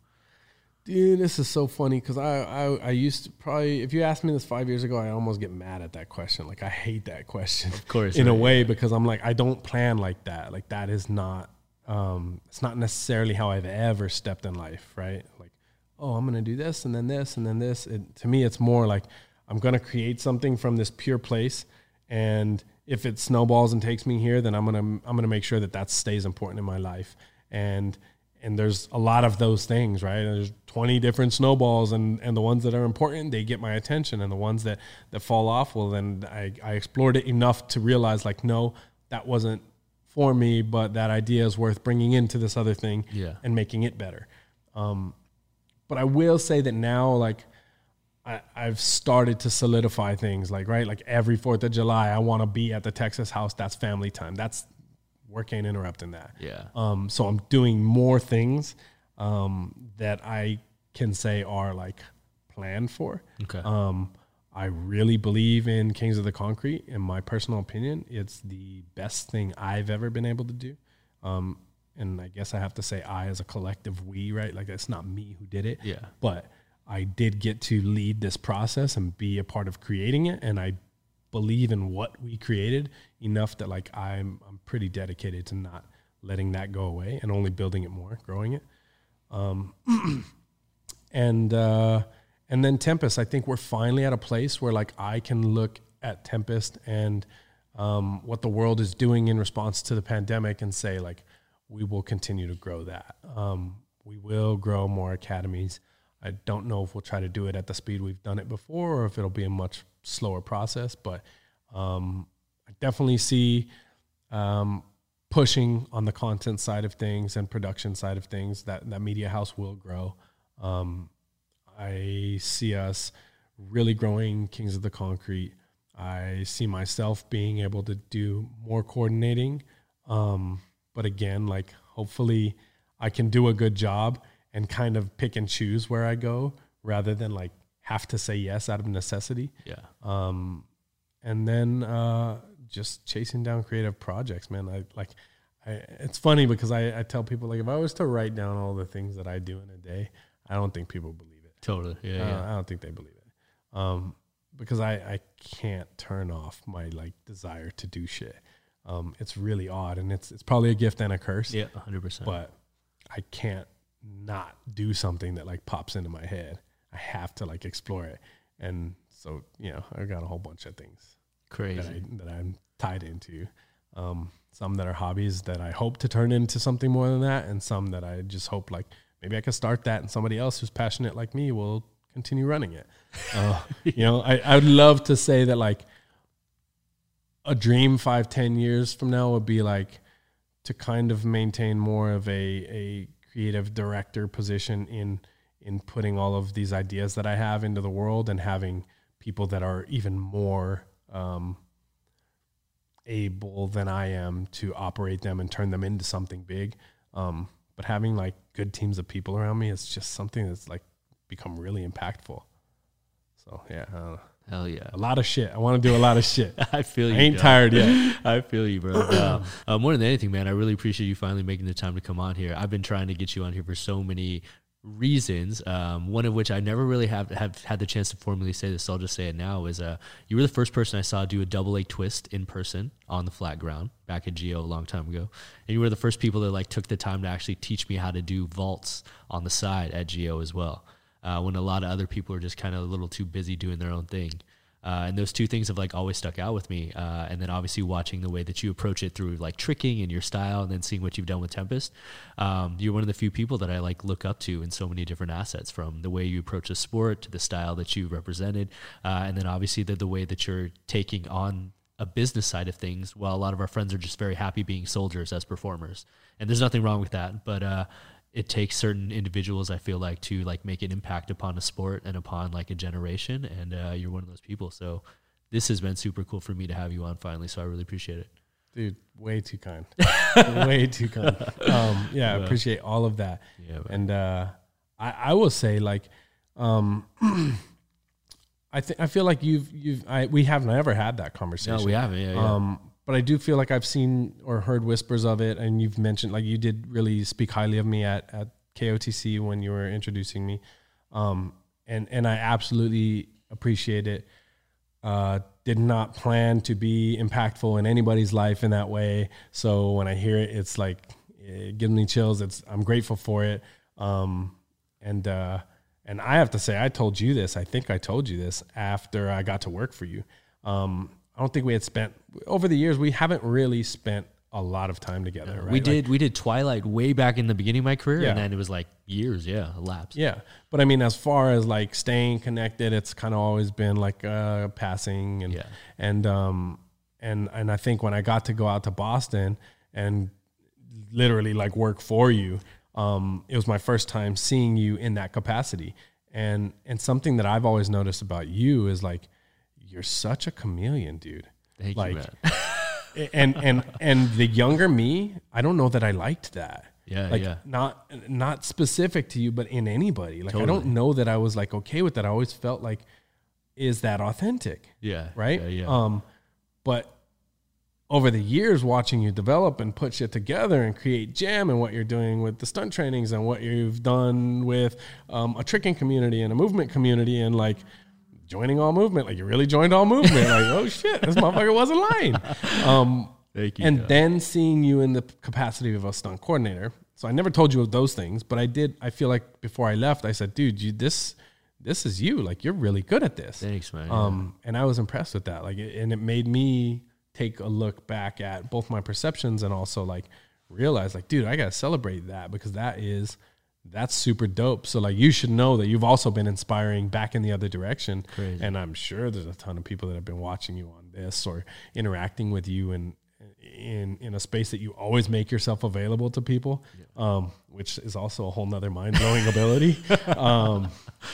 Dude, this is so funny because I, I I used to probably if you asked me this five years ago, I almost get mad at that question. Like I hate that question. Of course, in a right, way, because I'm like I don't plan like that. Like that is not um it's not necessarily how I've ever stepped in life, right? Like oh, I'm gonna do this and then this and then this. It, to me, it's more like I'm gonna create something from this pure place, and if it snowballs and takes me here, then I'm gonna I'm gonna make sure that that stays important in my life. And and there's a lot of those things, right? There's 20 different snowballs, and and the ones that are important, they get my attention, and the ones that that fall off, well, then I I explored it enough to realize like no, that wasn't for me, but that idea is worth bringing into this other thing Yeah. and making it better. Um, but I will say that now, like, I, I've started to solidify things. Like, right, like every Fourth of July, I want to be at the Texas house. That's family time. That's work ain't interrupting that. Yeah. Um, so I'm doing more things um, that I can say are like planned for. Okay. Um, I really believe in Kings of the Concrete. In my personal opinion, it's the best thing I've ever been able to do. Um, and I guess I have to say I as a collective we, right? Like it's not me who did it. Yeah. But I did get to lead this process and be a part of creating it. And I believe in what we created enough that like I'm I'm pretty dedicated to not letting that go away and only building it more, growing it. Um, and uh, and then Tempest, I think we're finally at a place where like I can look at Tempest and um, what the world is doing in response to the pandemic and say like we will continue to grow that. Um, we will grow more academies. I don't know if we'll try to do it at the speed we've done it before or if it'll be a much slower process, but um, I definitely see um, pushing on the content side of things and production side of things that that media house will grow. Um, I see us really growing Kings of the Concrete. I see myself being able to do more coordinating. Um, but again, like hopefully I can do a good job and kind of pick and choose where I go rather than like have to say yes out of necessity. Yeah. Um, and then uh, just chasing down creative projects, man. I like. I, it's funny because I, I tell people like if I was to write down all the things that I do in a day, I don't think people believe it. Totally. Yeah. Uh, yeah. I don't think they believe it. Um, because I, I can't turn off my like desire to do shit. Um, it's really odd and it's it's probably a gift and a curse. Yeah. Hundred percent. But I can't not do something that like pops into my head. I have to like explore it. And so, you know, I got a whole bunch of things that, Crazy. I, that I'm tied into. Um, some that are hobbies that I hope to turn into something more than that, and some that I just hope like maybe I could start that, and somebody else who's passionate like me will continue running it. Uh, you know, I, I would love to say that like a dream five, ten years from now would be like to kind of maintain more of a a creative director position in in putting all of these ideas that I have into the world and having people that are even more um, able than I am to operate them and turn them into something big. Um, but having like good teams of people around me is just something that's like become really impactful. So yeah, know. Hell yeah. a lot of shit. I want to do a lot of shit. I feel you. I ain't dog. tired yet. I feel you, bro. Uh, uh, more than anything, man, I really appreciate you finally making the time to come on here. I've been trying to get you on here for so many reasons. Um, one of which I never really have have had the chance to formally say this. So I'll just say it now. Is uh, you were the first person I saw do a double leg twist in person on the flat ground back at Geo a long time ago, and you were the first people that like took the time to actually teach me how to do vaults on the side at Geo as well. Uh, when a lot of other people are just kind of a little too busy doing their own thing. Uh, and those two things have like always stuck out with me. Uh, and then obviously watching the way that you approach it through like tricking and your style, and then seeing what you've done with Tempest. Um, you're one of the few people that I like look up to in so many different assets, from the way you approach the sport to the style that you represented, uh, and then obviously the the way that you're taking on a business side of things. While a lot of our friends are just very happy being soldiers as performers, and there's nothing wrong with that, but. Uh, it takes certain individuals i feel like to like make an impact upon a sport and upon like a generation and uh, you're one of those people so this has been super cool for me to have you on finally so i really appreciate it Dude, way too kind. way too kind. Um, yeah, I appreciate all of that. yeah. And uh, I, I will say, like, um, I think I feel like you've you've I, we have never had that conversation. no we haven't yeah, yeah. Um, but I do feel like I've seen or heard whispers of it, and you've mentioned like you did really speak highly of me at at KOTC when you were introducing me, um, and and I absolutely appreciate it. Uh, did not plan to be impactful in anybody's life in that way. So when I hear it, it's like it gives me chills. It's I'm grateful for it. Um, and uh, and I have to say, I told you this. I think I told you this after I got to work for you. Um, I don't think we had spent over the years. We haven't really spent a lot of time together. right? we Like, did we did twilight way back in the beginning of my career Yeah. and then it was like years yeah elapsed Yeah, but I mean, as far as like staying connected, it's kind of always been like uh, passing and Yeah. and um and and I think when I got to go out to Boston and literally like work for you, um, it was my first time seeing you in that capacity. And and something that I've always noticed about you is like you're such a chameleon, dude. thank like, you man and and and the younger me, I don't know that I liked that. Yeah, like yeah. not not specific to you, but in anybody. Like I don't know that I was like okay with that. I always felt like, is that authentic? yeah Right. yeah, yeah. Um, but over the years, watching you develop and put shit together and create jam and what you're doing with the stunt trainings and what you've done with um, a tricking community and a movement community and like joining all movement, like you really joined all movement. like oh shit, this motherfucker wasn't lying. Um, thank you and dog. then seeing you in the capacity of a stunt coordinator. So I never told you of those things, but I did. I feel like before I left, I said, "Dude, you this this is you. Like you're really good at this. Thanks, man. Um, and I was impressed with that. Like, and it made me take a look back at both my perceptions and also like realize, like, dude, I gotta celebrate that because that is that's super dope. So like, you should know that you've also been inspiring back in the other direction. Crazy. And I'm sure there's a ton of people that have been watching you on this or interacting with you and in in a space that you always make yourself available to people, um, which is also a whole nother mind blowing ability. Um,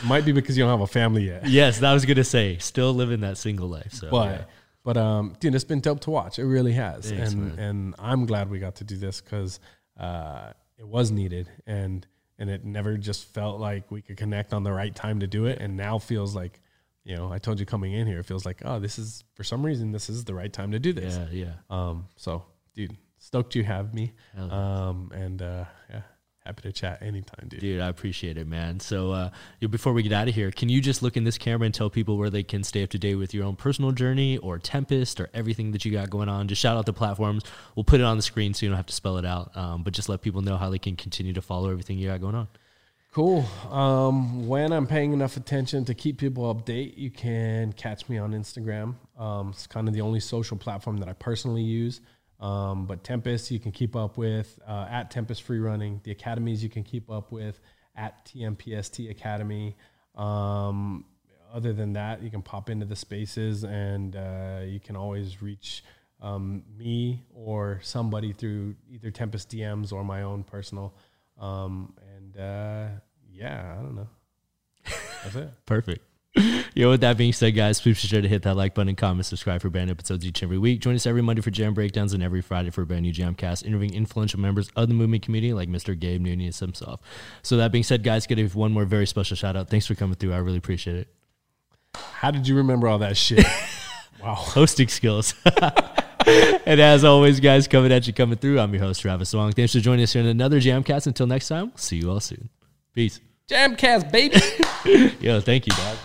might be because you don't have a family yet. yes, that was gonna say. Still living that single life. So But yeah. but um, dude, it's been dope to watch. It really has, Thanks, and and I'm glad we got to do this because uh, it was needed, and and it never just felt like we could connect on the right time to do it, and now feels like. You know, I told you coming in here, it feels like, oh, this is for some reason, this is the right time to do this. yeah, yeah. Um, so, dude, stoked you have me. Um, and uh, yeah, happy to chat anytime, dude. Dude, I appreciate it, man. So, uh, before we get out of here, can you just look in this camera and tell people where they can stay up to date with your own personal journey or Tempest or everything that you got going on? Just shout out the platforms. We'll put it on the screen so you don't have to spell it out. Um, but just let people know how they can continue to follow everything you got going on. Cool. Um, when I'm paying enough attention to keep people update, you can catch me on Instagram. Um, it's kind of the only social platform that I personally use. Um, but Tempest, you can keep up with uh, at Tempest Free Running. The academies you can keep up with at TMPST Academy. Um, other than that, you can pop into the spaces and uh, you can always reach um, me or somebody through either Tempest DMs or my own personal. Um, and uh, yeah, I don't know. That's it. Perfect. Yo, with that being said, guys, please be sure to hit that like button, comment, subscribe for brand new episodes each and every week. Join us every Monday for jam breakdowns and every Friday for a brand new Jamcast, interviewing influential members of the movement community like Mr. Gabe Nunez himself. So that being said, guys, give one more very special shout out. Thanks for coming through. I really appreciate it. How did you remember all that shit? wow. Hosting skills. and as always, guys, coming at you, coming through. I'm your host, Travis Wong. Thanks for joining us here in another Jamcast. Until next time, see you all soon. Peace. Jamcast, baby. Yo, thank you, dog.